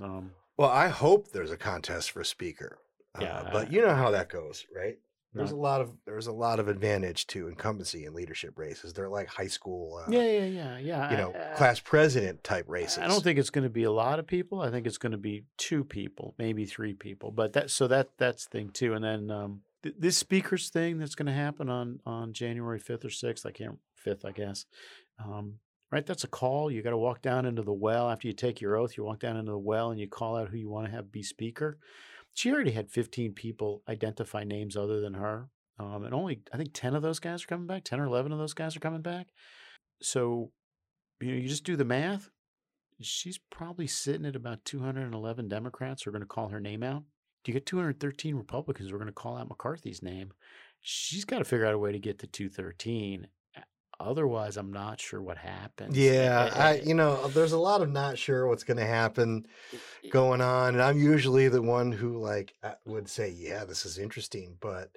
Um, well, I hope there's a contest for speaker. Uh, Yeah, but you know how that goes, right? There's a lot of there's a lot of advantage to incumbency in leadership races. They're like high school, uh, yeah, yeah, yeah, yeah. you know, I- class president type races. I don't think it's going to be a lot of people. I think it's going to be two people, maybe three people. But that so that that's the thing too. And then um, th- this speakers thing that's going to happen on on January fifth or sixth. I can't fifth, I guess. Um, right, that's a call. You got to walk down into the well after you take your oath. You walk down into the well and you call out who you want to have be speaker. She already had fifteen people identify names other than her, um, and only I think ten of those guys are coming back. Ten or eleven of those guys are coming back. So, you know, you just do the math she's probably sitting at about 211 Democrats who are going to call her name out. You get 213 Republicans who are going to call out McCarthy's name? She's got to figure out a way to get to 213. Otherwise, I'm not sure what happened Yeah, I eh, you know, there's a lot of not sure what's going to happen going on, and I'm usually the one who like uh, would say, "Yeah, this is interesting," but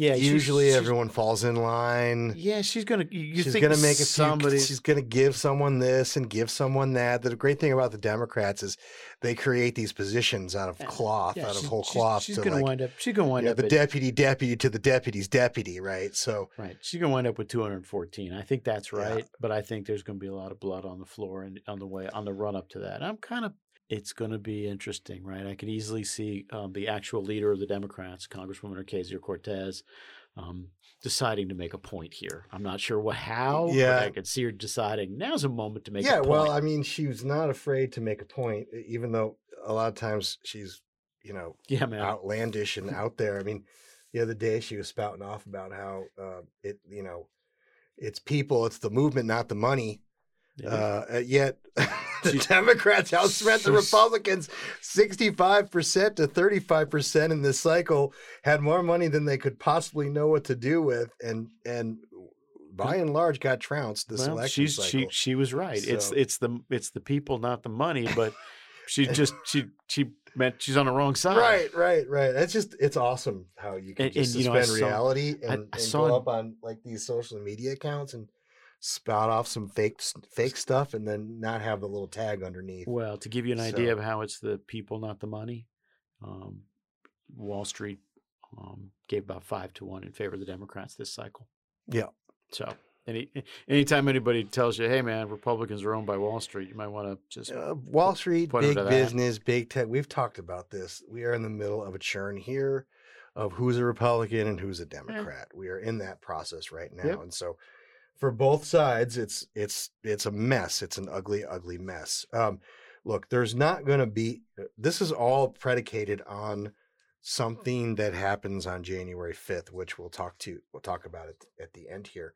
yeah, usually she's- everyone falls in line. Yeah, she's gonna. She's to make a somebody? few, she's going to give someone this and give someone that. The great thing about the Democrats is they create these positions out of cloth, yeah, out of whole cloth. She's, to gonna like, wind up. She's gonna wind you know, up the at- deputy deputy to the deputy's deputy, right? So Right. She's going to wind up with 214. I think that's Yeah. right. But I think there's going to be a lot of blood on the floor and on the way, on the run up to that. I'm kind of, it's going to be interesting, right? I could easily see um, the actual leader of the Democrats, Congresswoman Ocasio Cortez, um, deciding to make a point here. I'm not sure what, how, but Yeah. I could see her deciding now's a moment to make yeah, a point. well, I mean, she was not afraid to make a point, even though a lot of times she's, you know, yeah, man. outlandish and out there. I mean, the other day she was spouting off about how uh, it, you know, it's people, it's the movement, not the money. Yeah. Uh, uh, yet the She- Democrats outspent the Republicans 65% to 35% in this cycle, had more money than they could possibly know what to do with, and and by and large got trounced this well, election she's she cycle. she was right. It's So- it's the it's the people, not the money. But she just she she meant she's on the wrong side. Right, right, right. It's just it's awesome how you can And- just and, you know, I suspend saw- reality I- and, I and saw go up on like these social media accounts and spout off some fake fake stuff and then not have the little tag underneath. Well, to give you an idea of how it's the people, not the money, um, Wall Street um, gave about five to one in favor of the Democrats this cycle. Yeah. So, any anytime anybody tells you, "Hey, man, Republicans are owned by Wall Street," you might want to just Uh, Wall Street, big business, big tech. We've talked about this. We are in the middle of a churn here of who's a Republican and who's a Democrat. We are in that process right now, Yep. and so for both sides, it's it's it's a mess. It's an ugly, ugly mess. Um, look, there's not going to be. This is all predicated on something that happens on January 5th, which we'll talk to. We'll talk about it at the end here.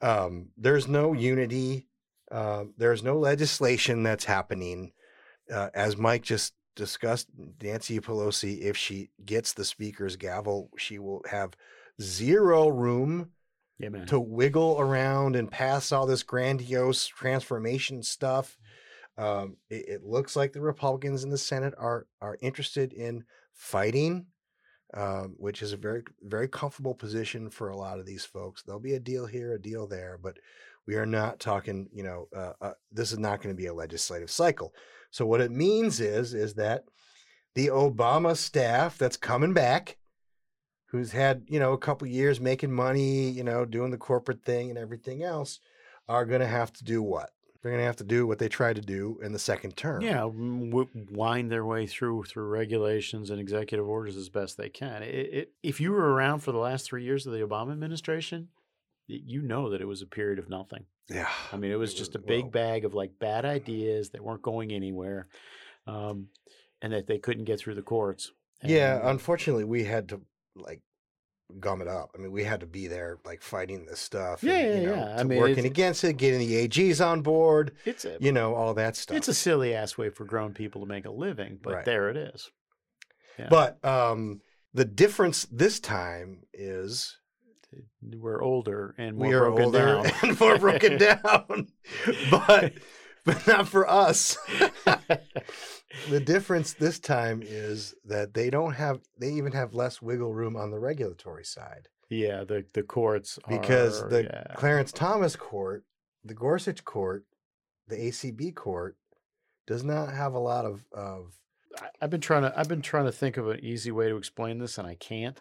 Um, there's no unity Um, there's no legislation that's happening. Uh, as Mike just discussed, Nancy Pelosi, if she gets the speaker's gavel, she will have zero room Yeah, man. to wiggle around and pass all this grandiose transformation stuff. Um, it, it looks like the Republicans in the Senate are are interested in fighting, um, which is a very very comfortable position for a lot of these folks. There'll be a deal here, a deal there, but we are not talking. You know, uh, uh, this is not going to be a legislative cycle. So what it means is is that the Obama staff that's coming back who's had you know a couple years making money, you know, doing the corporate thing and everything else, are going to have to do what? They're going to have to do what they tried to do in the second term. Yeah, w- wind their way through through regulations and executive orders as best they can. It, it, if you were around for the last three years of the Obama administration, you know that it was a period of nothing. yeah. I mean, it was It just a big well- bag of like bad ideas that weren't going anywhere, um, and that they couldn't get through the courts. Yeah, unfortunately, we had to like gum it up. I mean, we had to be there, like fighting this stuff. Yeah, and, yeah, you know, yeah. I mean, working against it, getting the AGs on board, it's a you know, all that stuff. it's a silly ass way for grown people to make a living, but Right. there it is. yeah. But um, the difference this time is We're older and more we are broken older down. and more broken down, but but not for us. the difference this time is that they don't have they even have less wiggle room on the regulatory side yeah, the the courts because the yeah. Clarence Thomas court, the Gorsuch court, the ACB court does not have a lot of of I've been trying to I've been trying to think of an easy way to explain this and I can't.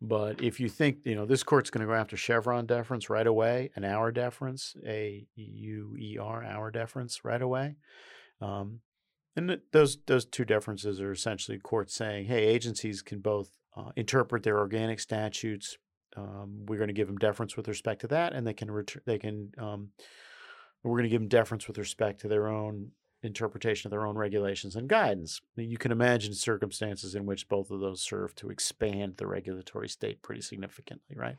But if you think, you know, this court's going to go after Chevron deference right away, an Auer deference, a U E R Auer deference right away. Um, and th- those those two deferences are essentially courts saying, hey, agencies can both uh, interpret their organic statutes. Um, we're going to give them deference with respect to that, and they can return. They can. Um, we're going to give them deference with respect to their own interpretation of their own regulations and guidance. You can imagine circumstances in which both of those serve to expand the regulatory state pretty significantly, right?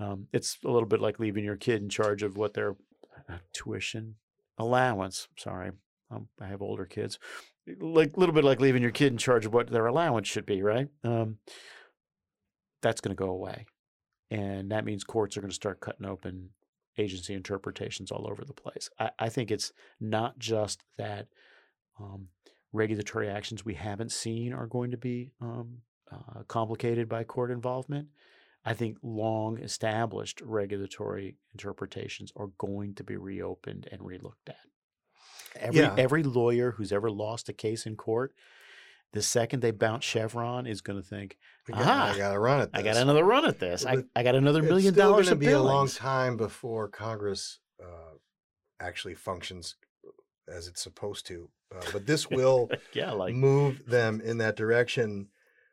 Um, it's a little bit like leaving your kid in charge of what their uh, tuition allowance. Sorry, um, I have older kids. Like a little bit like leaving your kid in charge of what their allowance should be, right? Um, that's going to go away, and that means courts are going to start cutting open agency interpretations all over the place. I, I think it's not just that um, regulatory actions we haven't seen are going to be um, uh, complicated by court involvement. I think long established regulatory interpretations are going to be reopened and relooked at. Every, Yeah. every lawyer who's ever lost a case in court, the second they bounce Chevron is going to think, I got, I got to run it. I got another run at this. I, I got another million still dollars gonna of be a long time before Congress uh, actually functions as it's supposed to. Uh, but this will yeah, like move them in that direction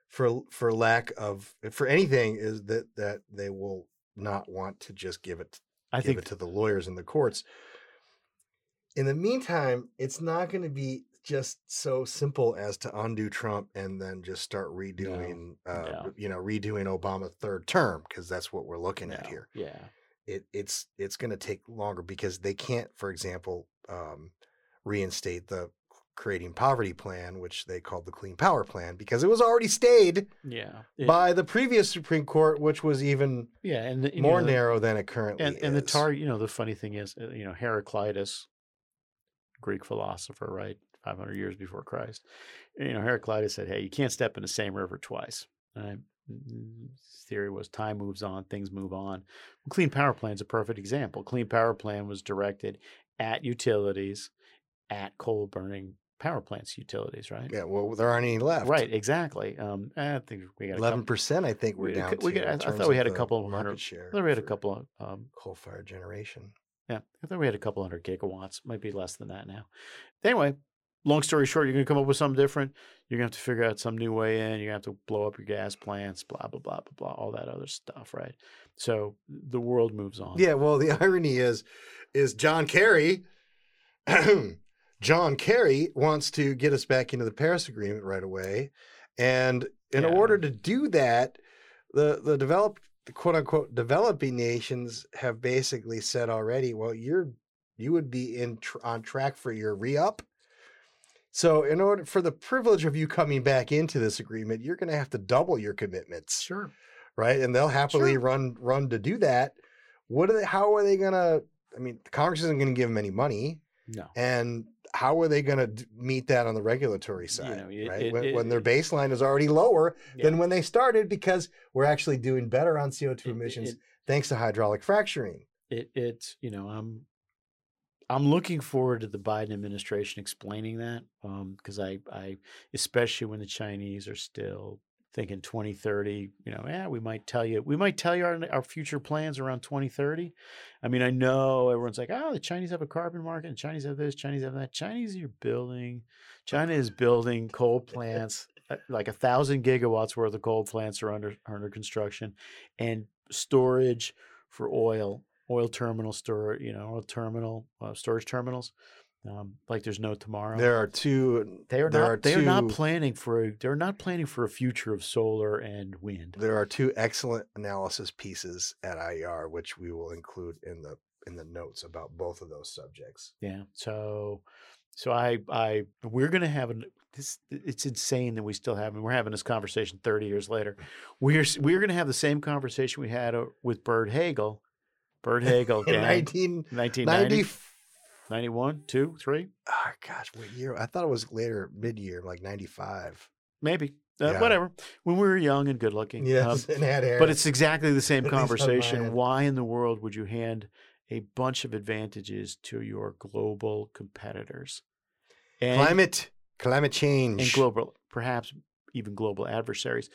for for lack of for anything is that that they will not want to just give it I give think it to the lawyers in the courts. In the meantime, it's not going to be just so simple as to undo Trump and then just start redoing, uh, no. you know, redoing Obama third term because that's what we're looking at here. Yeah. It, it's it's going to take longer because they can't, for example, um, reinstate the creating poverty plan, which they called the Clean Power Plan, because it was already stayed Yeah. It- by the previous Supreme Court, which was even yeah, and the, more know, narrow than it currently And is. and the tar, you know, the funny thing is, uh, you know, Heraclitus, Greek philosopher, right, five hundred years before Christ. You know, Heraclitus said, "Hey, you can't step in the same river twice." Right? Mm, His theory was time moves on, things move on. Clean Power Plan is a perfect example. Clean Power Plan was directed at utilities, at coal burning power plants utilities, right? Yeah, well, there aren't any left. Right, exactly. Um, I think we got eleven percent. I think we're we- down we to. got- in I- I thought we had a couple of hundred- share. I thought we had a couple of um, coal-fired generation. Yeah, I thought we had a couple hundred gigawatts. Might be less than that now. Anyway, long story short, you're going to come up with something different. You're going to have to figure out some new way in. You're going to have to blow up your gas plants, blah, blah, blah, blah, blah, all that other stuff, right? So the world moves on. Yeah, well, the irony is, is John Kerry, John Kerry wants to get us back into the Paris Agreement right away, and in Yeah. order to do that, the the developed the quote unquote developing nations have basically said already, well, you're you would be in tr- on track for your re-up. So, in order for the privilege of you coming back into this agreement, you're going to have to double your commitments, Sure. right? And they'll happily Sure. run run to do that. What are they? How are they going to? I mean, Congress isn't going to give them any money, No. and how are they going to meet that on the regulatory side? know, it- right, it- when, it- when their baseline is already lower Yeah. than when they started, because we're actually doing better on CO two It- emissions it- thanks to hydraulic fracturing. it it's you know i'm i'm looking forward to the biden administration explaining that um because i i especially when the chinese are still thinking 2030 you know yeah we might tell you we might tell you our, our future plans around 2030 i mean i know everyone's like oh the chinese have a carbon market and chinese have this chinese have that. Chinese are building china is building coal plants uh, like a thousand gigawatts worth of coal plants are under under construction and storage for oil oil terminal store you know oil terminal uh, storage terminals um, like there's no tomorrow There are two. they are there not are they are not planning for a they're not planning for a future of solar and wind There are two excellent analysis pieces at IER, which we will include in the in the notes about both of those subjects. yeah so so i i we're gonna have an this it's insane that we still have and we're having this conversation 30 years later we're we're gonna have the same conversation we had uh, with Byrd Hagel Byrd Hagel gang, 1990, 1990 91 2 3 oh gosh, what year? I thought it was later, mid year, like 95. maybe uh, Yeah. whatever when we were young and good looking Um, and had hair. but it's exactly the same At least on my conversation why in the world would you hand a bunch of advantages to your global competitors and, climate, climate change. and global perhaps even global adversaries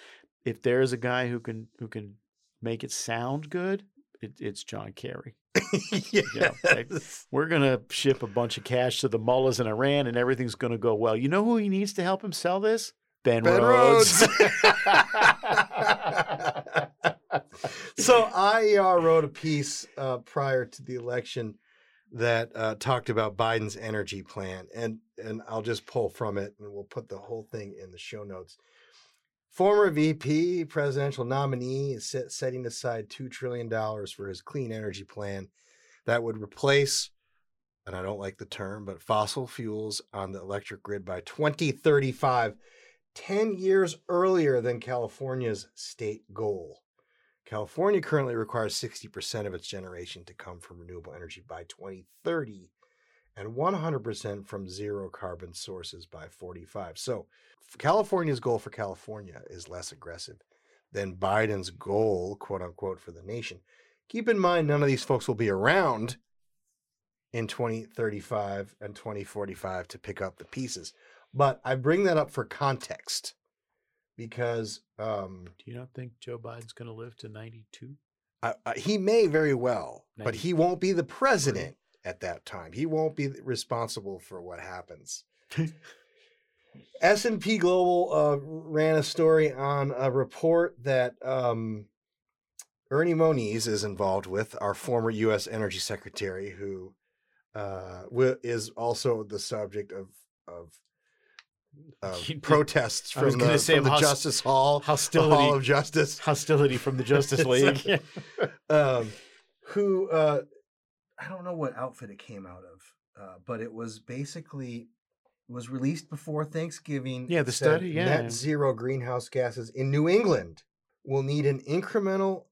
if there's a guy who can who can make it sound good it, it's john kerry. Know, like, Yes. we're going to ship a bunch of cash to the mullahs in iran and everything's going to go well. You know who he needs to help him sell this? Ben, Ben rhodes, so IER wrote a piece uh, prior to the election that uh, talked about Biden's energy plan, and and I'll just pull from it, and we'll put the whole thing in the show notes. Former VP, presidential nominee, is set, setting aside two trillion dollars for his clean energy plan that would replace, and I don't like the term, but fossil fuels on the electric grid by 2035. 10 years earlier than California's state goal. California currently requires 60% of its generation to come from renewable energy by 2030 and 100% from zero carbon sources by 45. So, California's goal for California is less aggressive than Biden's goal, quote unquote, for the nation. Keep in mind, none of these folks will be around in 2035 and 2045 to pick up the pieces. But I bring that up for context because um, do you not think joe biden's going to live to 92 I, I, he may very well, but he won't be the president at that time. He won't be responsible for what happens. S&P Global uh, ran a story on a report that um, Ernie Moniz is involved with, our former U.S. Energy Secretary, who uh, is also the subject of of, You- protests from the, say from the Justice Hall, the hostility Hall of Justice. hostility from the justice league um, who uh, I don't know what outfit it came out of, uh, but it was basically was released before Thanksgiving. Yeah, the study, yeah. net zero greenhouse gases in New England will need an incremental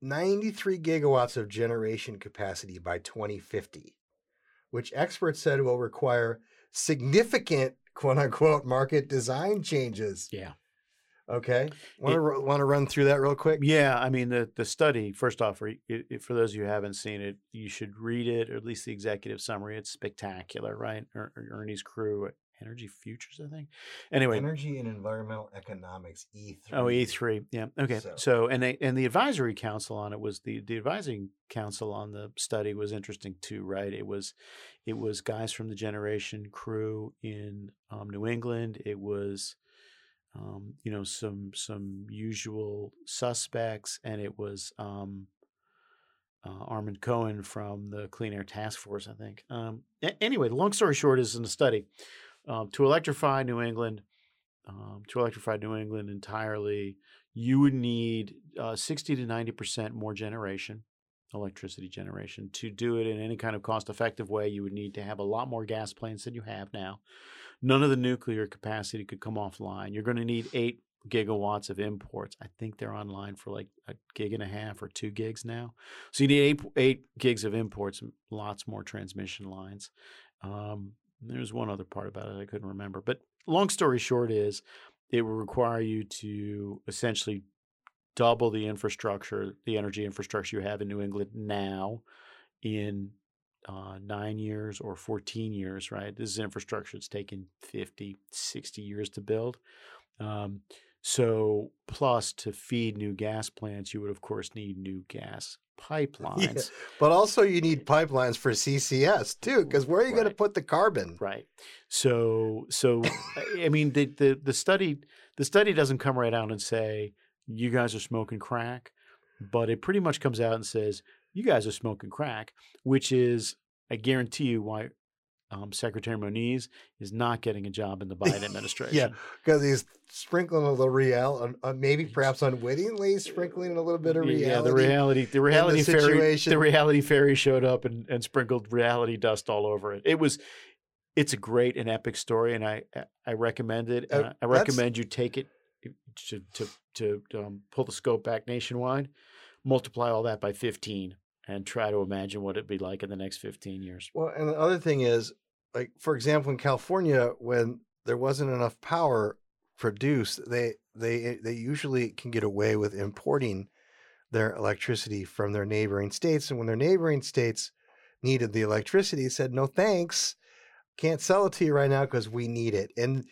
93 gigawatts of generation capacity by 2050, which experts said will require significant quote unquote market design changes. yeah Okay, want to want to run through that real quick? Yeah, I mean the the study. First off, for, for those of you who haven't seen it, you should read it or at least the executive summary. It's spectacular, right? Er, Er- Ernie's crew, Energy Futures, I think. Anyway, Energy and Environmental Economics E3. oh E three, yeah, okay. So- So, and they and the advisory council on it was the the advising council on the study was interesting too, right? It was it was guys from the Generation crew in um, New England. It was um, you know some some usual suspects, and it was um, uh, Armond Cohen from the Clean Air Task Force, I think. Um, a- anyway, long story short is in the study um, to electrify New England, um, to electrify New England entirely, you would need uh, sixty to ninety percent more generation. electricity generation. To do it in any kind of cost effective way, you would need to have a lot more gas plants than you have now. None of the nuclear capacity could come offline. You're going to need eight gigawatts of imports. I think they're online for like a gig and a half or two gigs now. So you need eight, eight gigs of imports, lots more transmission lines. Um, there's one other part about it I couldn't remember. But long story short is it will require you to essentially double the infrastructure, the energy infrastructure you have in New England now in uh, nine years or 14 years, right? This is infrastructure that's taken 50, 60 years to build. Um, so, plus to feed new gas plants, you would, of course, need new gas pipelines. Yeah. But also, you need pipelines for CCS too, because where are you right. going to put the carbon? Right. So, so I mean, the, the the study the study doesn't come right out and say you guys are smoking crack, but it pretty much comes out and says you guys are smoking crack, which is I guarantee you why um, Secretary Moniz is not getting a job in the Biden administration. yeah, because he's sprinkling a little reality, uh, maybe perhaps unwittingly sprinkling a little bit of reality. Yeah, the reality, the reality the fairy, the reality fairy showed up and, and sprinkled reality dust all over it. It was, it's a great and epic story, and I I recommend it. Uh, I recommend you take it to to to um, pull the scope back nationwide, multiply all that by fifteen, and try to imagine what it'd be like in the next 15 years. Well, and the other thing is, like for example, in California, when there wasn't enough power produced, they they they usually can get away with importing their electricity from their neighboring states, and when their neighboring states needed the electricity, said no thanks, can't sell it to you right now because we need it, and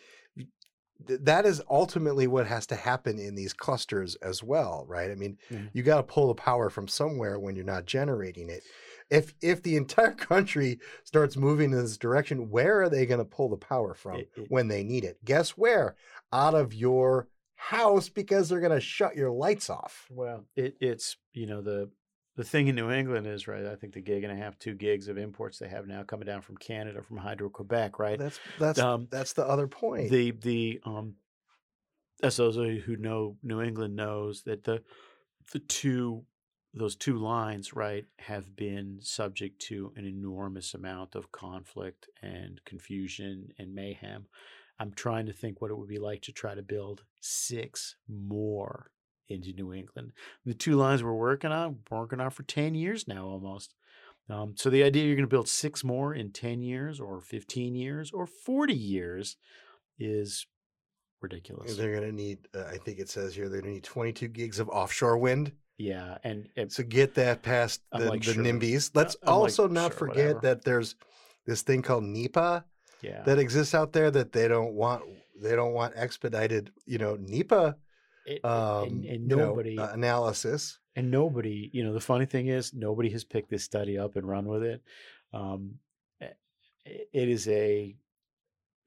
that is ultimately what has to happen in these clusters as well, right? I mean, mm-hmm. you got to pull the power from somewhere when you're not generating it. If if the entire country starts moving in this direction, where are they going to pull the power from it, it, when they need it? Guess where? Out of your house because they're going to shut your lights off. Well, it, it's you know the the thing in New England is right. I think the gig and a half, two gigs of imports they have now coming down from Canada from Hydro Quebec, right? That's that's um, that's the other point. The the um, as those who know New England knows that the the two those two lines right have been subject to an enormous amount of conflict and confusion and mayhem. I'm trying to think what it would be like to try to build six more into New England. The two lines we're working on, working on for 10 years now almost. Um, so the idea you're going to build six more in 10 years or 15 years or 40 years is ridiculous. They're going to need, uh, I think it says here, they're going to need 22 gigs of offshore wind. Yeah. And, and so get that past the, like the sure. NIMBYs. Let's I'm also like, not sure, forget whatever. that there's this thing called NEPA yeah. that exists out there that they don't want. They don't want expedited, you know, NEPA it, um, and, and nobody know, uh, analysis. And nobody, you know, the funny thing is nobody has picked this study up and run with it. Um, eh, it is a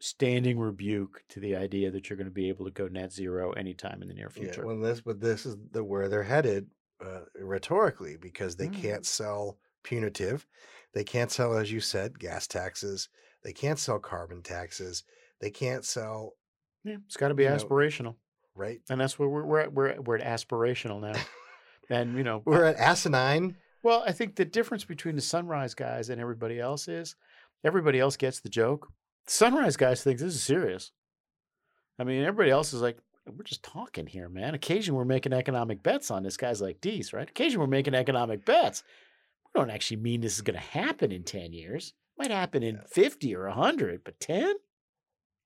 standing rebuke to the idea that you're going to be able to go net zero anytime in the near future. Yeah, well, this, but this is the where they're headed uh, rhetorically because they mm. can't sell punitive, they can't sell, as you said, gas taxes, they can't sell carbon taxes, they can't sell. Yeah, it's got to be aspirational. Know, right? And that's where we're we're at, we're at, we're at aspirational now, and you know we're at asinine. Well, I think the difference between the sunrise guys and everybody else is everybody else gets the joke. The sunrise guys think this is serious. I mean, everybody else is like, we're just talking here, man. Occasionally we're making economic bets on this. Guys like Deese, right? Occasionally we're making economic bets. We don't actually mean this is going to happen in 10 years. It might happen in 50 or 100, but 10?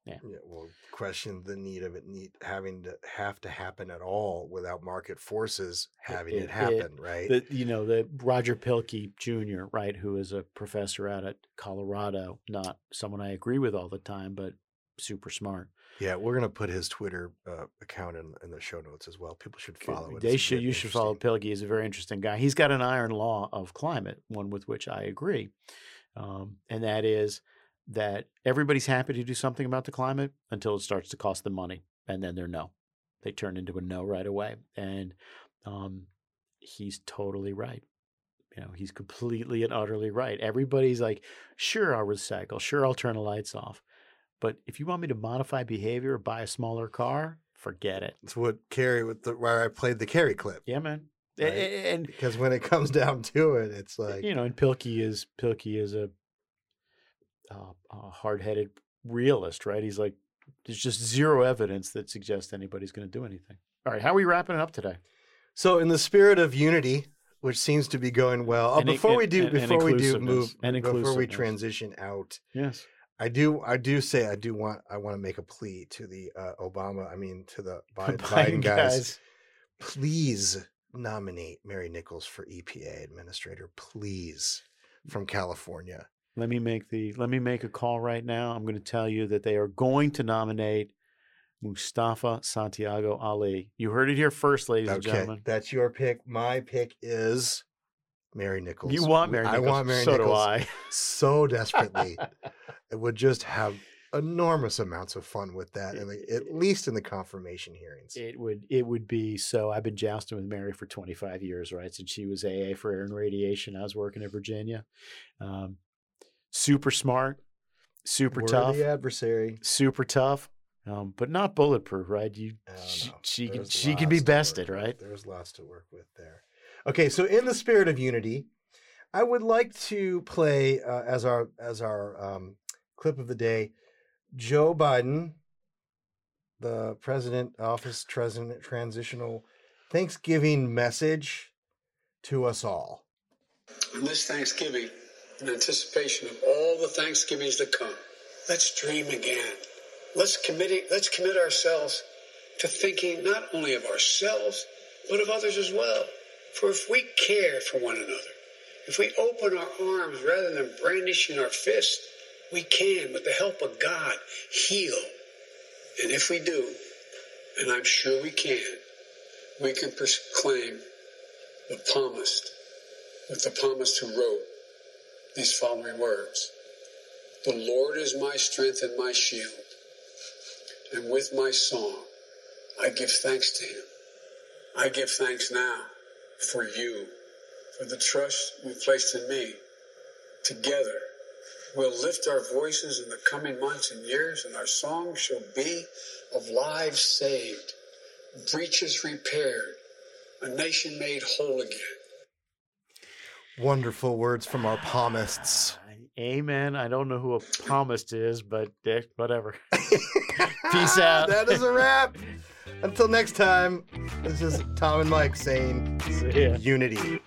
Yeah. yeah. Well, question the need of it need having to have to happen at all without market forces having it, it happen, it, right? The, you know, the Roger Pielke Jr., right, who is a professor out at Colorado, not someone I agree with all the time, but super smart. Yeah, we're gonna put his Twitter uh, account in, in the show notes as well. People should follow it. They should. You should follow Pielke. He's a very interesting guy. He's got an iron law of climate, one with which I agree, um, and that is that everybody's happy to do something about the climate until it starts to cost them money, and then they're no. They turn into a no right away, and um, he's totally right. You know, he's completely and utterly right. Everybody's like, sure, I'll recycle, sure, I'll turn the lights off, but if you want me to modify behavior or buy a smaller car, forget it. It's what Kerry with the where I played the Kerry clip. Yeah, man. Right. And because when it comes down to it, it's like you know, and Pielke is Pielke is a, uh, a hard-headed realist, right? He's like, there's just zero evidence that suggests anybody's going to do anything. All right, how are we wrapping it up today? so. In the spirit of unity, which seems to be going well. Oh, And before we do, and- and before we do move, And before we transition out, Yes. I do, I do say, I do want, I want to make a plea to the uh, Obama, I mean, to the Biden, Biden guys. Please nominate Mary Nichols for EPA administrator, please, from California. Let me make the let me make a call right now. I'm going to tell you that they are going to nominate Mustafa Santiago Ali. You heard it here first, ladies and gentlemen. that's your pick. My pick is Mary Nichols. You want Mary Nichols. I want Mary so Nichols do I. so desperately. it would just have enormous amounts of fun with that, and at least in the confirmation hearings. It would it would be so. I've been jousting with Mary for 25 years, right? Since she was AA for air and radiation, I was working at Virginia. Um, super smart, super Worthy tough, adversary. super tough, um, but not bulletproof, right? You I don't she, she can she can be lots to bested, with. right? There's lots to work with there. Okay, so in the spirit of unity, I would like to play uh, as our as our um, clip of the day, Joe Biden, the president office president transitional Thanksgiving message to us all. on this Thanksgiving in anticipation of all the Thanksgivings to come. Let's dream again. Let's commit, let's commit ourselves to thinking not only of ourselves, but of others as well. For if we care for one another, if we open our arms rather than brandishing our fists, we can, with the help of God, heal. And if we do, and I'm sure we can, we can proclaim the psalmist with the psalmist who wrote these following words The Lord is my strength and my shield, and with my song I give thanks to him. I give thanks now for you, for the trust you've placed in me. Together, we'll lift our voices in the coming months and years, and our song shall be of lives saved, breaches repaired, a nation made whole again. Wonderful words from our palmists. Amen. I don't know who a palmist is, but eh, whatever. Peace out. that is a wrap. Until next time, this is Tom and Mike saying See ya. unity.